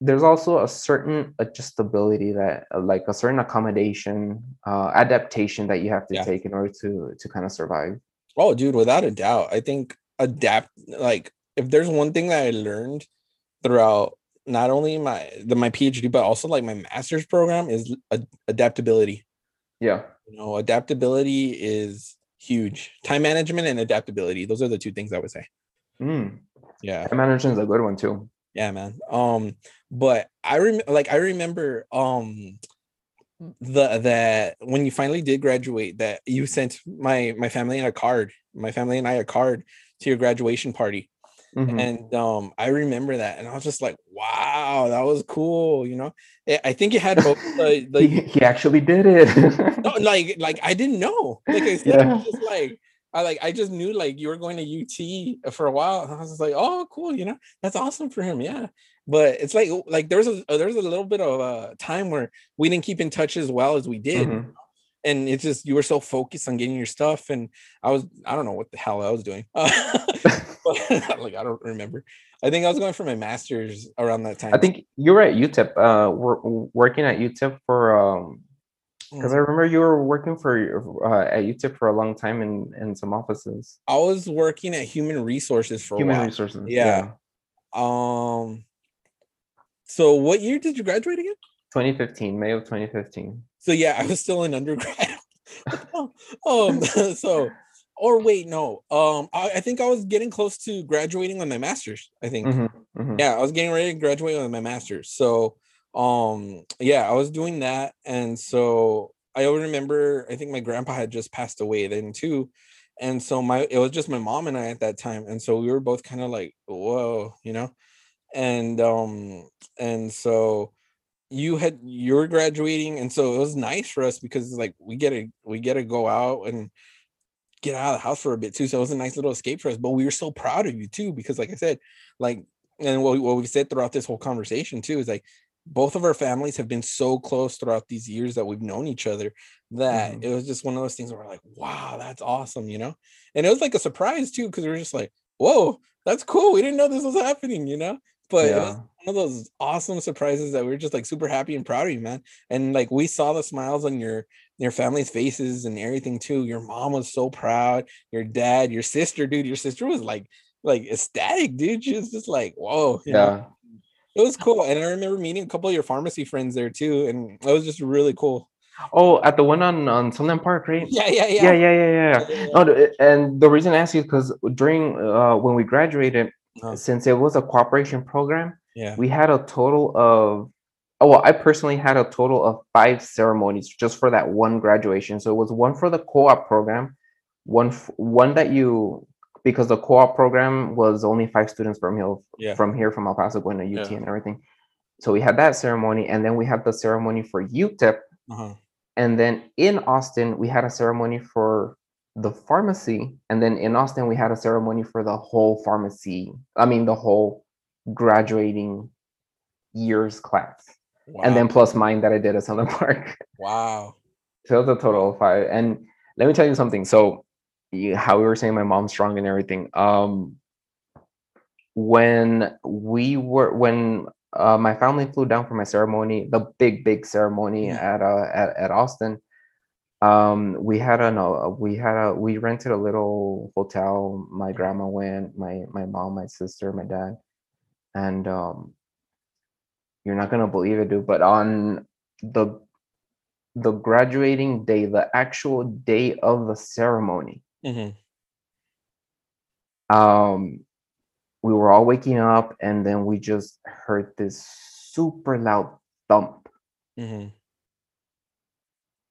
There's also a certain adjustability that, uh, like a certain accommodation, uh, adaptation that you have to Yeah. take in order to to kind of survive. Oh, dude, without a doubt. I think adapt like if there's one thing that I learned throughout not only my the my PhD but also like my master's program is ad- adaptability. Yeah. You know, adaptability is huge. Time management and adaptability. Those are the two things I would say. Mm. Yeah. Time management is a good one too. Yeah, man. Um, but I rem like I remember um the that when you finally did graduate, that you sent my my family and a card, my family and I a card to your graduation party. Mm-hmm. And um, I remember that, and I was just like, "Wow, that was cool." You know, I think it had both. The, the he, he, actually did it. no, like, like I didn't know. Like I said, yeah. just like I like I just knew like you were going to UT for a while. And I was like, oh, cool, you know, that's awesome for him. Yeah. But it's like like there's a there's a little bit of a time where we didn't keep in touch as well as we did. Mm-hmm. And it's just you were so focused on getting your stuff, and I was I don't know what the hell I was doing. but, like I don't remember. I think I was going for my master's around that time. I think you were at UTEP, uh, we're working at UTEP for um, because I remember you were working for uh, at UTEP for a long time in in some offices. I was working at Human Resources for Human Resources. Yeah. yeah. Um. So, what year did you graduate again? 2015, May of 2015. So yeah, I was still in undergrad. um. So, or wait, no. Um. I, I, think I was getting close to graduating on my master's. I think. Mm-hmm, mm-hmm. Yeah, I was getting ready to graduate on my master's. So um yeah i was doing that and so i remember i think my grandpa had just passed away then too and so my it was just my mom and i at that time and so we were both kind of like whoa you know? And um and so you had you were graduating and so it was nice for us because like we get to we get to go out and get out of the house for a bit too so it was a nice little escape for us but we were so proud of you too because like i said like and what, what we've said throughout this whole conversation too is like both of our families have been so close throughout these years that we've known each other that mm-hmm. it was just one of those things where we're like, wow, that's awesome, you know? And it was like a surprise too, because we were just like, whoa, that's cool. We didn't know this was happening, you know? But yeah. it was one of those awesome surprises that we are just like super happy and proud of you, man. And like we saw the smiles on your your family's faces and everything too. Your mom was so proud, your dad, your sister, dude, your sister was like like ecstatic, dude. She was just like, whoa, yeah. Know? It was cool. And I remember meeting a couple of your pharmacy friends there too. And it was just really cool. Oh, at the one on on Sunland Park, right? Yeah, yeah, yeah, yeah, yeah, yeah. yeah. yeah. No, and the reason I ask you is because during uh, when we graduated, oh. since it was a cooperation program, yeah, we had a total of oh well, I personally had a total of five ceremonies just for that one graduation. So it was one for the co-op program, one one that you because the co-op program was only five students from here yeah. from here from El Paso going to UT yeah. and everything. So we had that ceremony, and then we had the ceremony for UTEP, uh-huh. and then in Austin we had a ceremony for the pharmacy, and then in Austin we had a ceremony for the whole pharmacy. I mean the whole graduating years class, wow. and then plus mine that I did at Sunland Park. Wow! So was a total of five. And let me tell you something. So how we were saying my mom's strong and everything. Um, when we were when uh, my family flew down for my ceremony, the big big ceremony yeah. at uh at, at Austin. Um, we had a no, we had a we rented a little hotel. My grandma went, my my mom, my sister, my dad, and um, you're not gonna believe it, dude. But on the the graduating day, the actual day of the ceremony, Mm-hmm. Um, we were all waking up, and then we just heard this super loud thump. Mm-hmm.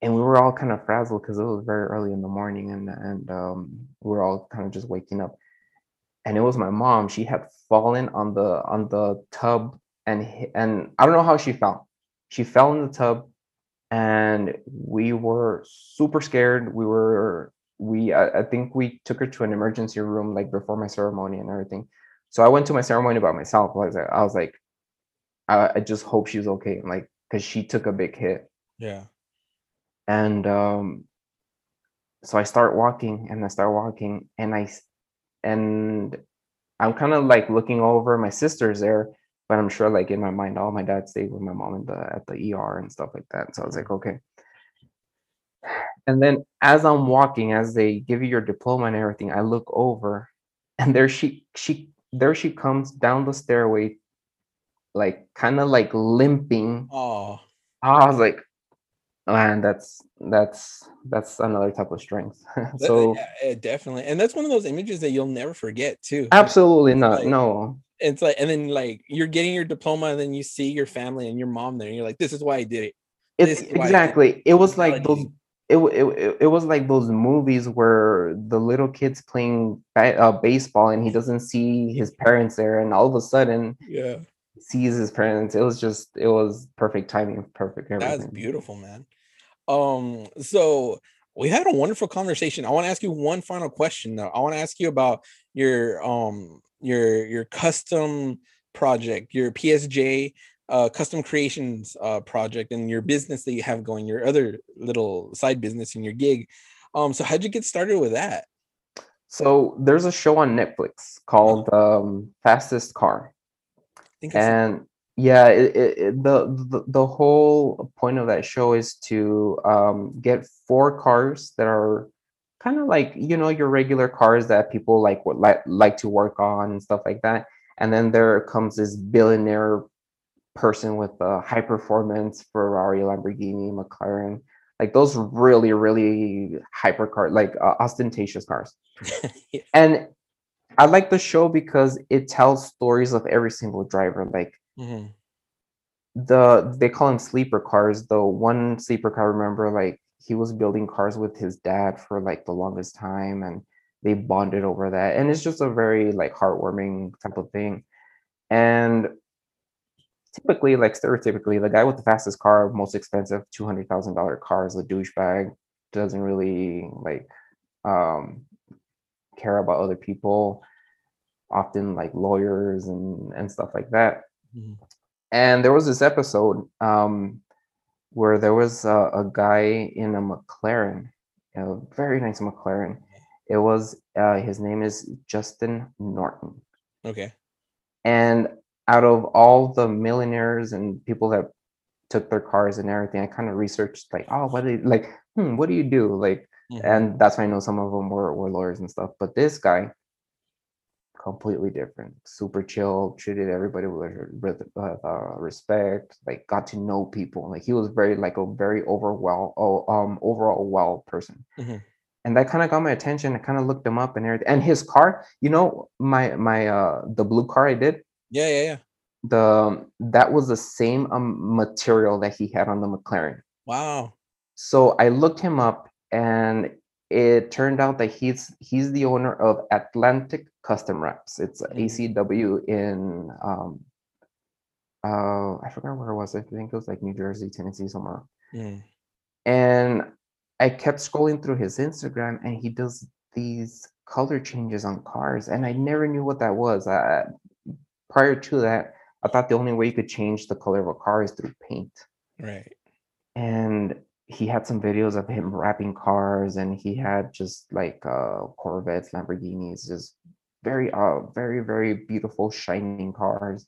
And we were all kind of frazzled because it was very early in the morning, and and um, we were all kind of just waking up. And it was my mom. She had fallen on the on the tub, and and I don't know how she fell. She fell in the tub, and we were super scared. We were we I, I, think we took her to an emergency room like before my ceremony and everything. So I went to my ceremony by myself. I was like, I was like, I, I just hope she's okay, like because she took a big hit. Yeah. And um, so I start walking and I start walking and I and I'm kind of like looking over my sister's there, but I'm sure like in my mind, all oh, my dad stayed with my mom in the at the ER and stuff like that. So I was like, okay. And then as I'm walking, as they give you your diploma and everything, I look over and there she she there she comes down the stairway, like kind of like limping. Oh. I was like, man, that's that's that's another type of strength. so yeah, eh, definitely. And that's one of those images that you'll never forget too. Absolutely not. Like, no. It's like and then like you're getting your diploma and then you see your family and your mom there and you're like, this is why I did it it's this, exactly it was like those. It, it, it, was like those movies where the little kid's playing uh, baseball and he doesn't see his parents there and all of a sudden Yeah. sees his parents it was just it was perfect timing perfect That's beautiful, man. Um, so we had a wonderful conversation. I want to ask you one final question though. I want to ask you about your um your your custom project, your PSJ uh custom creations uh project and your business that you have going, your other little side business and your gig. Um, so how'd you get started with that? so there's a show on netflix called um fastest car I think I and yeah it, it- the, the the whole point of that show is to um get four cars that are kind of like you know your regular cars that people like would like like to work on and stuff like that and then there comes this billionaire person with a high performance ferrari lamborghini mclaren like those really really hyper car like uh, ostentatious cars Yeah. and i like the show because it tells stories of every single driver like Mhm. the they call them sleeper cars the one sleeper car I remember like he was building cars with his dad for like the longest time and they bonded over that and it's just a very like heartwarming type of thing and typically like stereotypically the guy with the fastest car most expensive $200000 car is a douchebag doesn't really like um care about other people often like lawyers and and stuff like that Mhm. and there was this episode um where there was a, a guy in a mclaren a very nice mclaren it was uh his name is justin norton Okay. and out of all the millionaires and people that took their cars and everything i kind of researched like oh what do you like hmm what do you do like Mhm. and that's why I know some of them were, were lawyers and stuff. But this guy, completely different, super chill, treated everybody with, with uh, respect, like got to know people. Like he was very like a very overwhelmed, oh, um, overall well person. Mhm. And that kind of got my attention. I kind of looked him up and everything. And his car, you know, my my uh the blue car I did, Yeah, yeah, yeah. the that was the same um, material that he had on the McLaren. Wow. So I looked him up and it turned out that he's he's the owner of Atlantic Custom Wraps. It's Mhm. ACW in um uh I forgot where it was. I think it was like New Jersey, Tennessee, somewhere. Mhm. And I kept scrolling through his Instagram and he does these color changes on cars and I never knew what that was. I, prior to that, I thought the only way you could change the color of a car is through paint. Right. and he had some videos of him wrapping cars and he had just like uh corvettes lamborghinis just very uh very very beautiful shining cars.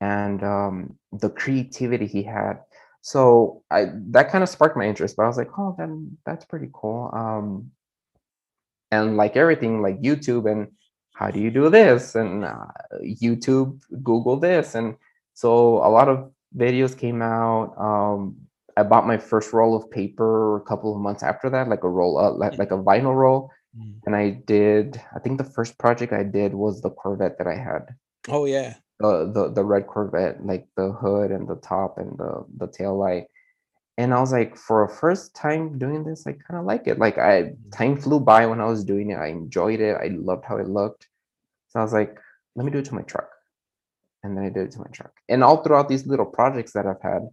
And um the creativity he had. So i that kind of sparked my interest but i was like oh then that's pretty cool. Um and like everything like youtube and how do you do this? And uh, youtube google this. And so a lot of videos came out um i bought my first roll of paper a couple of months after that like a roll uh, like, like a vinyl roll. Mhm. and i did i think the first project i did was the corvette that i had. Oh yeah. the the, the red corvette like the hood and the top and the the tail light and i was like for a first time doing this i kind of like it. Like i time flew by when i was doing it. I enjoyed it. I loved how it looked. So i was like let me do it to my truck. And then i did it to my truck. And all throughout these little projects that i've had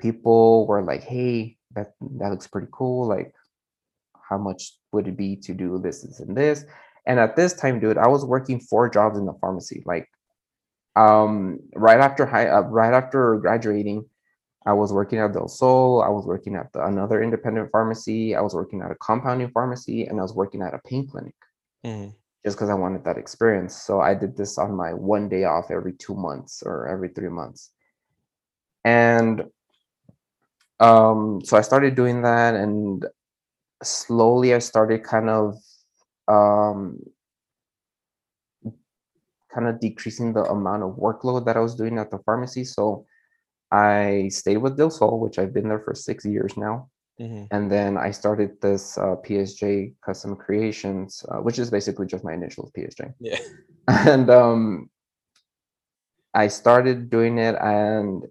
people were like hey that that looks pretty cool. Like how much would it be to do this, this and this? And at this time dude i was working four jobs in the pharmacy. Like um right after high uh, right after graduating i was working at del sol i was working at the, another independent pharmacy i was working at a compounding pharmacy and i was working at a pain clinic Mhm. just because i wanted that experience so i did this on my one day off every two months or every three months and um so i started doing that and slowly i started kind of um kind of decreasing the amount of workload that I was doing at the pharmacy. So I stayed with Del Sol, which I've been there for six years now. Mhm. And then I started this uh, PSJ Custom Creations, uh, which is basically just my initials, PSJ. Yeah. And um, I started doing it. And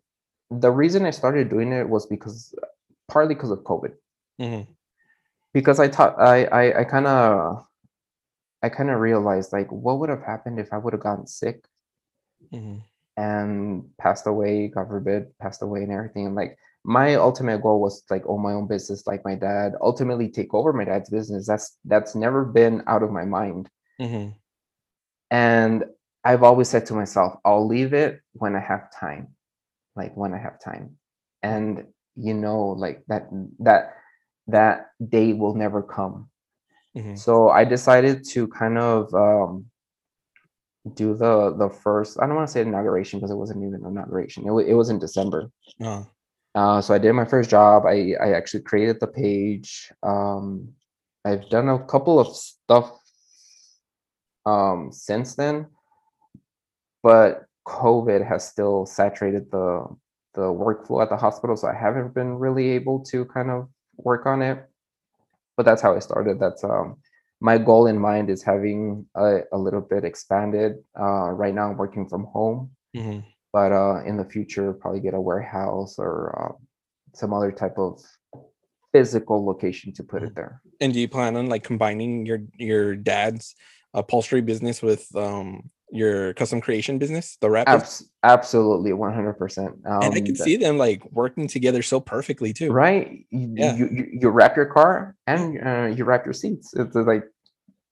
the reason I started doing it was because partly because of COVID. Mhm. Because I taught, I, I, I kind of, I kind of realized like, what would have happened if I would have gotten sick Mhm. And passed away, God forbid, passed away and everything. And like, my ultimate goal was like own my own business, like my dad. Ultimately, take over my dad's business. That's that's never been out of my mind. Mhm. And I've always said to myself, I'll leave it when I have time, like when I have time. And you know, like that that that day will never come. Mhm. So I decided to kind of um, do the the first. I don't want to say inauguration because it wasn't even an inauguration. It, wa- it was in December. Uh, Uh, so I did my first job. I I actually created the page. Um, I've done a couple of stuff um, since then, but COVID has still saturated the the workflow at the hospital, so I haven't been really able to kind of work on it. But that's how I started. That's um, my goal in mind is having a, a little bit expanded. Uh, right now, I'm working from home mhm. but uh, in the future probably get a warehouse or uh, some other type of physical location to put it there And do you plan on like combining your your dad's upholstery business with um your custom creation business, the wrap? Abs- absolutely 100% um, and I can that- see them like working together so perfectly too. right? You, Yeah. you, you you wrap your car and uh, you wrap your seats. It's like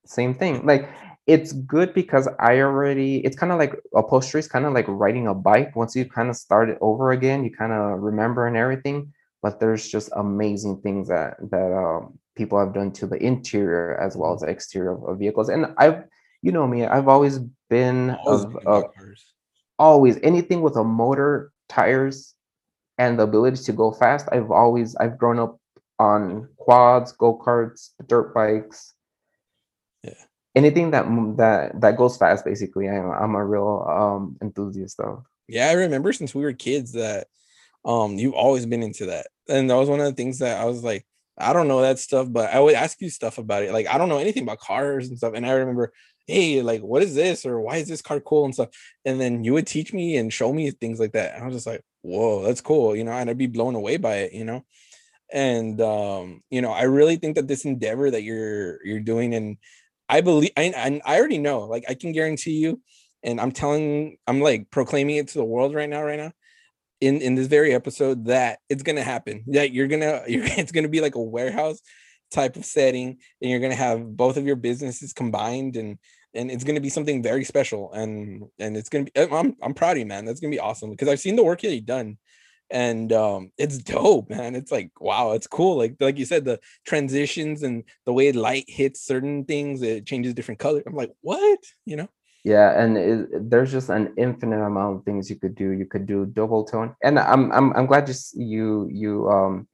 same thing. Like it's good because i already it's kind of like upholstery is kind of like riding a bike. Once you kind of start it over again you kind of remember and everything but there's just amazing things that that um, people have done to the interior as well as the exterior of, of vehicles. And i've you know me i've always been Always of, been of about cars. always anything with a motor tires and the ability to go fast i've always i've grown up on quads go-karts dirt bikes Yeah. anything that that that goes fast basically i'm, I'm a real um enthusiast of Yeah, I remember since we were kids that um you've always been into that. And that was one of the things that I was like, I don't know that stuff, but I would ask you stuff about it. Like I don't know anything about cars and stuff. And I remember, hey, like what is this? Or why is this car cool and stuff? And then you would teach me and show me things like that. And I was just like, whoa, that's cool, you know, and I'd be blown away by it, you know. And um, you know, I really think that this endeavor that you're you're doing, and I believe I and I already know, like I can guarantee you, and I'm telling, I'm like proclaiming it to the world right now, right now in in this very episode that it's gonna happen that you're gonna you're, it's gonna be like a warehouse type of setting and you're gonna have both of your businesses combined and and it's gonna be something very special and and it's gonna be i'm, I'm proud of you man that's gonna be awesome because i've seen the work that you've done and um it's dope man it's like wow it's cool like like you said the transitions and the way light hits certain things it changes different color i'm like what? You know? Yeah and it, there's just an infinite amount of things you could do you could do double tone and i'm i'm, I'm glad s- you you um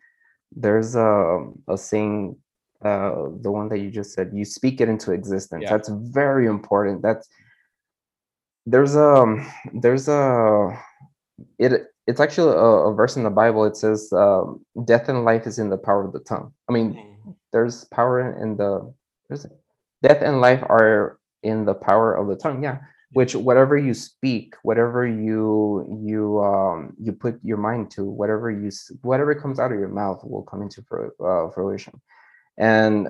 there's a a saying uh the one that you just said you speak it into existence. Yeah. that's very important. That's there's a there's a it it's actually a, a verse in the bible. It says um death and life is in the power of the tongue. I mean there's power in the there's death and life are in the power of the tongue. Yeah. Which whatever you speak whatever you you um you put your mind to whatever you whatever comes out of your mouth will come into uh, fruition and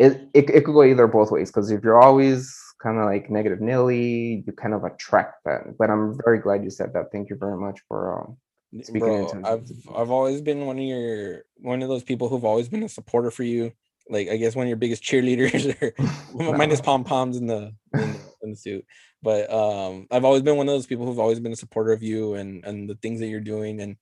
it, it, it could go either both ways because if you're always kind of like negative nilly you kind of attract that but i'm very glad you said that thank you very much for um Speaking Bro, into I've. I've always been one of your one of those people who've always been a supporter for you. Like I guess one of your biggest cheerleaders, or minus pom poms in the, in the in the suit. But um, I've always been one of those people who've always been a supporter of you and and the things that you're doing. And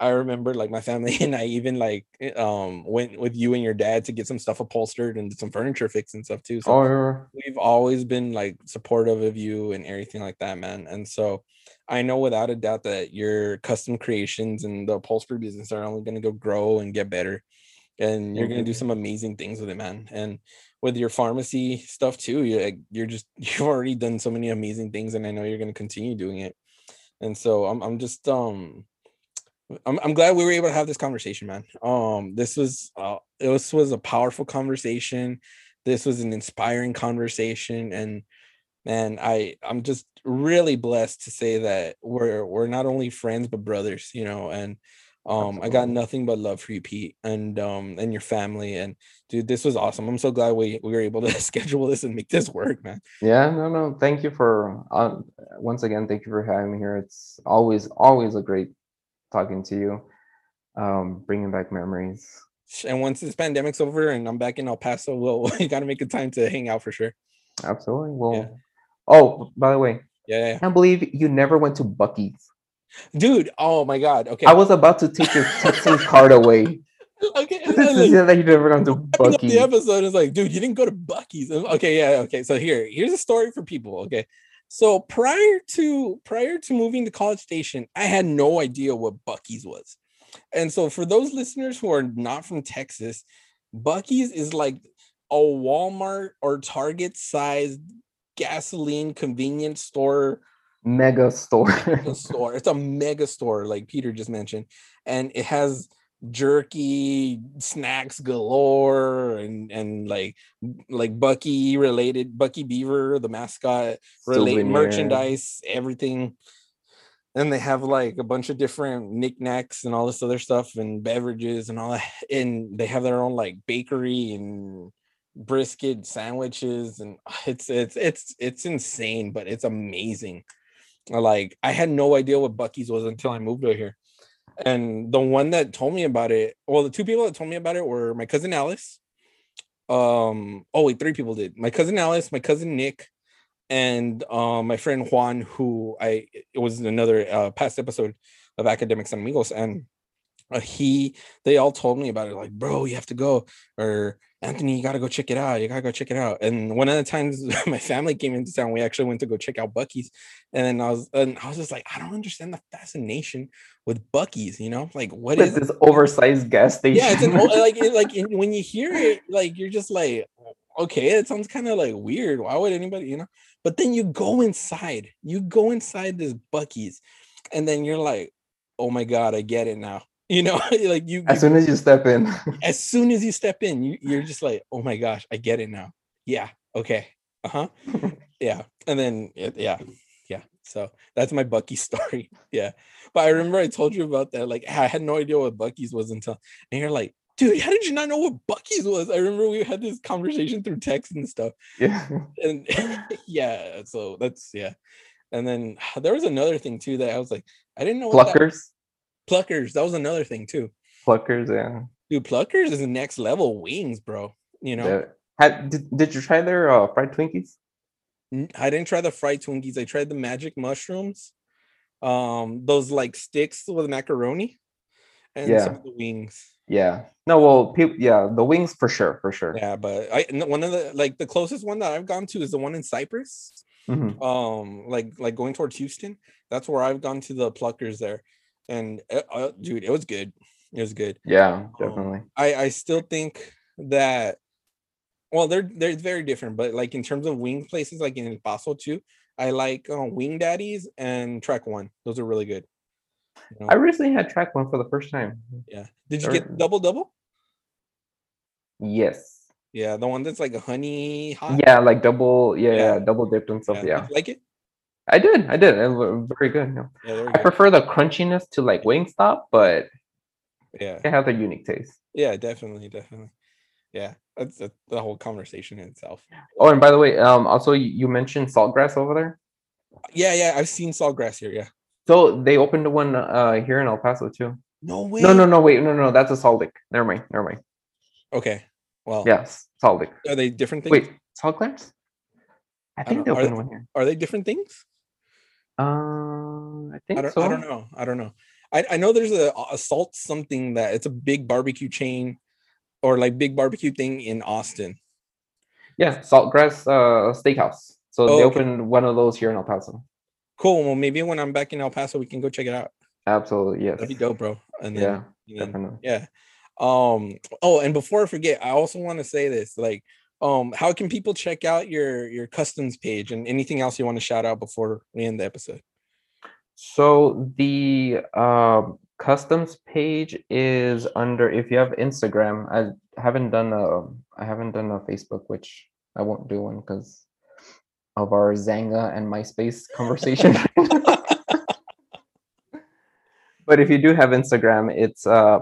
I remember like my family and I even like um went with you and your dad to get some stuff upholstered and some furniture fixed and stuff too. So or we've always been like supportive of you and everything like that, man. And so I know without a doubt that your custom creations and the upholstery business are only going to go grow and get better. And you're going to do some amazing things with it, man. And with your pharmacy stuff too, you're you're just you've already done so many amazing things, and I know you're going to continue doing it. And so I'm I'm just um I'm I'm glad we were able to have this conversation, man. Um, this was uh, this was a powerful conversation. This was an inspiring conversation, and man, I I'm just really blessed to say that we're we're not only friends but brothers, you know, and Um, I got nothing but love for you, Pete, and um, and your family. And dude, this was awesome. I'm so glad we we were able to schedule this and make this work, man. Yeah, no, no. Thank you for uh, once again. Thank you for having me here. It's always, always a great talking to you. Um, bringing back memories. And once this pandemic's over and I'm back in El Paso, we'll we gotta make a time to hang out for sure. Absolutely. Well, oh, by the way, Yeah, yeah, I can't believe you never went to Buc-ee's. Dude. Oh my god. Okay. I was about to take your Texas card away. okay. This like, is that you never gone to Buc-ee's. the episode is like, dude, you didn't go to Buc-ee's. Okay, yeah, okay. So here, here's a story for people. Okay. So prior to prior to moving to College Station, I had no idea what Buc-ee's was. And so for those listeners who are not from Texas, Buc-ee's is like a Walmart or Target sized gasoline convenience store Mega store. a store. It's a mega store, like Peter just mentioned, and it has jerky snacks galore and and like like Buc-ee related Buc-ee Beaver, the mascot, related merchandise, everything. And they have like a bunch of different knickknacks and all this other stuff and beverages and all that. And they have their own like bakery and brisket sandwiches and it's it's it's it's insane, but it's amazing. Like I had no idea what Buc-ee's was until I moved over here. And the one that told me about it, well, the two people that told me about it were my cousin Alice. Um, oh wait, three people did. My cousin Alice, my cousin Nick, and um my friend Juan, who I it was another uh past episode of Academics and Amigos, and uh, he they all told me about it, like, bro, you have to go, or Anthony, you gotta go check it out. You gotta go check it out. And one of the times my family came into town, we actually went to go check out Buc-ee's. And I was and I was just like, I don't understand the fascination with Buc-ee's, you know, like what is this oversized gas station. yeah, it's an like it, like it- when you hear it, like you're just like, okay, it sounds kind of like weird. Why would anybody, you know? But then you go inside, you go inside this Buc-ee's, and then you're like, oh my god, I get it now. You know, like you, as soon as you step in. as soon as you step in, you, you're just like, oh my gosh, I get it now. Yeah, okay, uh huh, yeah, and then yeah, yeah. So that's my Buc-ee story. Yeah, but I remember I told you about that. Like I had no idea what Buc-ee's was until, and you're like, dude, how did you not know what Buc-ee's was? I remember we had this conversation through text and stuff, yeah. and yeah, so that's yeah. And then there was another thing too that I was like, I didn't know Pluckers. Pluckers. That was another thing too. Pluckers, yeah. Dude, pluckers is the next level wings, bro. You know, Yeah. Had, did, did you try their uh, fried Twinkies? I didn't try the fried Twinkies. I tried the magic mushrooms, um, those like sticks with macaroni, and some Yeah. of the wings. Yeah. No, well, people, yeah, the wings for sure, for sure. Yeah, but I one of the like the closest one that I've gone to is the one in Cypress. Mhm. Um, like like going towards Houston. That's where I've gone to the pluckers there, and uh, dude, it was good. It was good. Yeah, Um, definitely. I I still think that well they're they're very different, but like in terms of wing places like in El Paso too, I like uh, Wing Daddies and Track One. Those are really good. You know? I recently had track one for the first time. yeah. Did you or- get double double? Yes. Yeah, the one that's like a honey hot. Yeah, like double, yeah, Yeah. yeah, double dipped and stuff. Yeah. you like it? I did, I did. It was very good. yeah. Yeah, they were I prefer the crunchiness to like Wingstop, but yeah, it has a unique taste. yeah, definitely, definitely. Yeah, that's, that's the whole conversation in itself. Oh, and by the way, um, also you, mentioned saltgrass over there. Yeah, yeah, I've seen saltgrass here. Yeah. So they opened one uh here in El Paso too. No way. No, no, no, wait, no, no, that's a Salt Lick. Never mind, never mind. Okay. Well, Yes, Salt Lick. Are they different things? Wait, Saltgrass? I think don't- they are opened they- one here. Are they different things? Uh, I think I don't, so. I don't know. I don't know. I, I know there's a assault something that it's a big barbecue chain or like big barbecue thing in Austin. Yeah, Saltgrass uh Steakhouse. So Oh, they okay. opened one of those here in El Paso. Cool. Well, maybe when I'm back in El Paso, we can go check it out. Absolutely, yes. That'd be dope, bro. And then, Yeah, and then- definitely. yeah. Um. Oh, and before I forget, I also want to say this. Like, um, how can people check out your your customs page and anything else you want to shout out before we end the episode? So the um, customs page is under. If you have Instagram, I haven't done a. I haven't done a Facebook, which I won't do one because of our Xanga and MySpace conversation. but if you do have Instagram, it's uh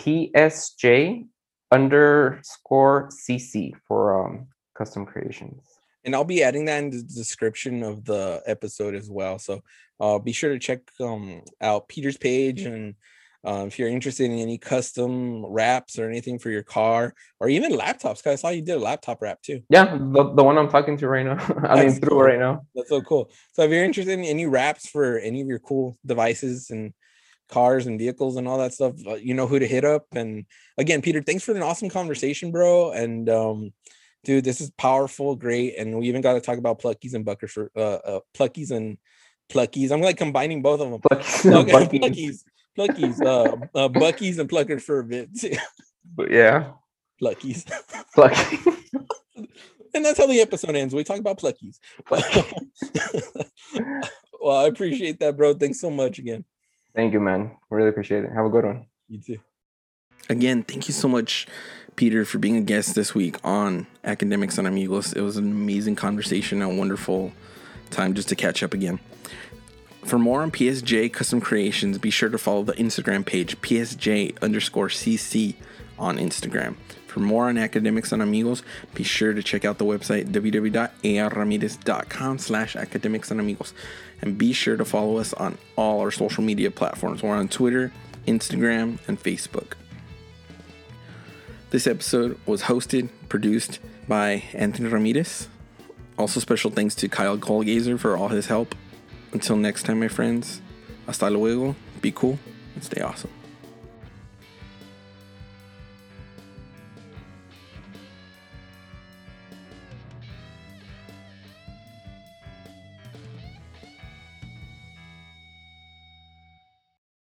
PSJ underscore CC for um custom creations. And I'll be adding that in the description of the episode as well. So uh, be sure to check um, out Peter's page and uh, if you're interested in any custom wraps or anything for your car or even laptops, because I saw you did a laptop wrap too. Yeah, the, the one I'm talking to right now. I mean, through cool. right now. That's so cool. So if you're interested in any wraps for any of your cool devices and cars and vehicles and all that stuff, uh, you know who to hit up. And again, Peter, thanks for an awesome conversation, bro. And um, dude, this is powerful, great. And we even got to talk about pluckies and buckers for uh, uh pluckies and pluckies. I'm like combining both of them. Pluckies, Okay, pluckies, pluckies, uh, uh, buckies and pluckers for a bit. too. But yeah, pluckies. pluckies. and that's how the episode ends. We talk about pluckies. well, I appreciate that, bro. Thanks so much again. Thank you, man. Really appreciate it. Have a good one. You too. Again, thank you so much, Peter, for being a guest this week on Academics and Amigos. It was an amazing conversation, a wonderful time just to catch up again. For more on PSJ Custom Creations, be sure to follow the Instagram page PSJ underscore CC on Instagram. For more on Academics and Amigos, be sure to check out the website www.arramirez.com slash academics and amigos. And be sure to follow us on all our social media platforms. We're on Twitter, Instagram, and Facebook. This episode was hosted, produced by Anthony Ramirez. Also, special thanks to Kyle Colgazer for all his help. Until next time, my friends, hasta luego, be cool, and stay awesome.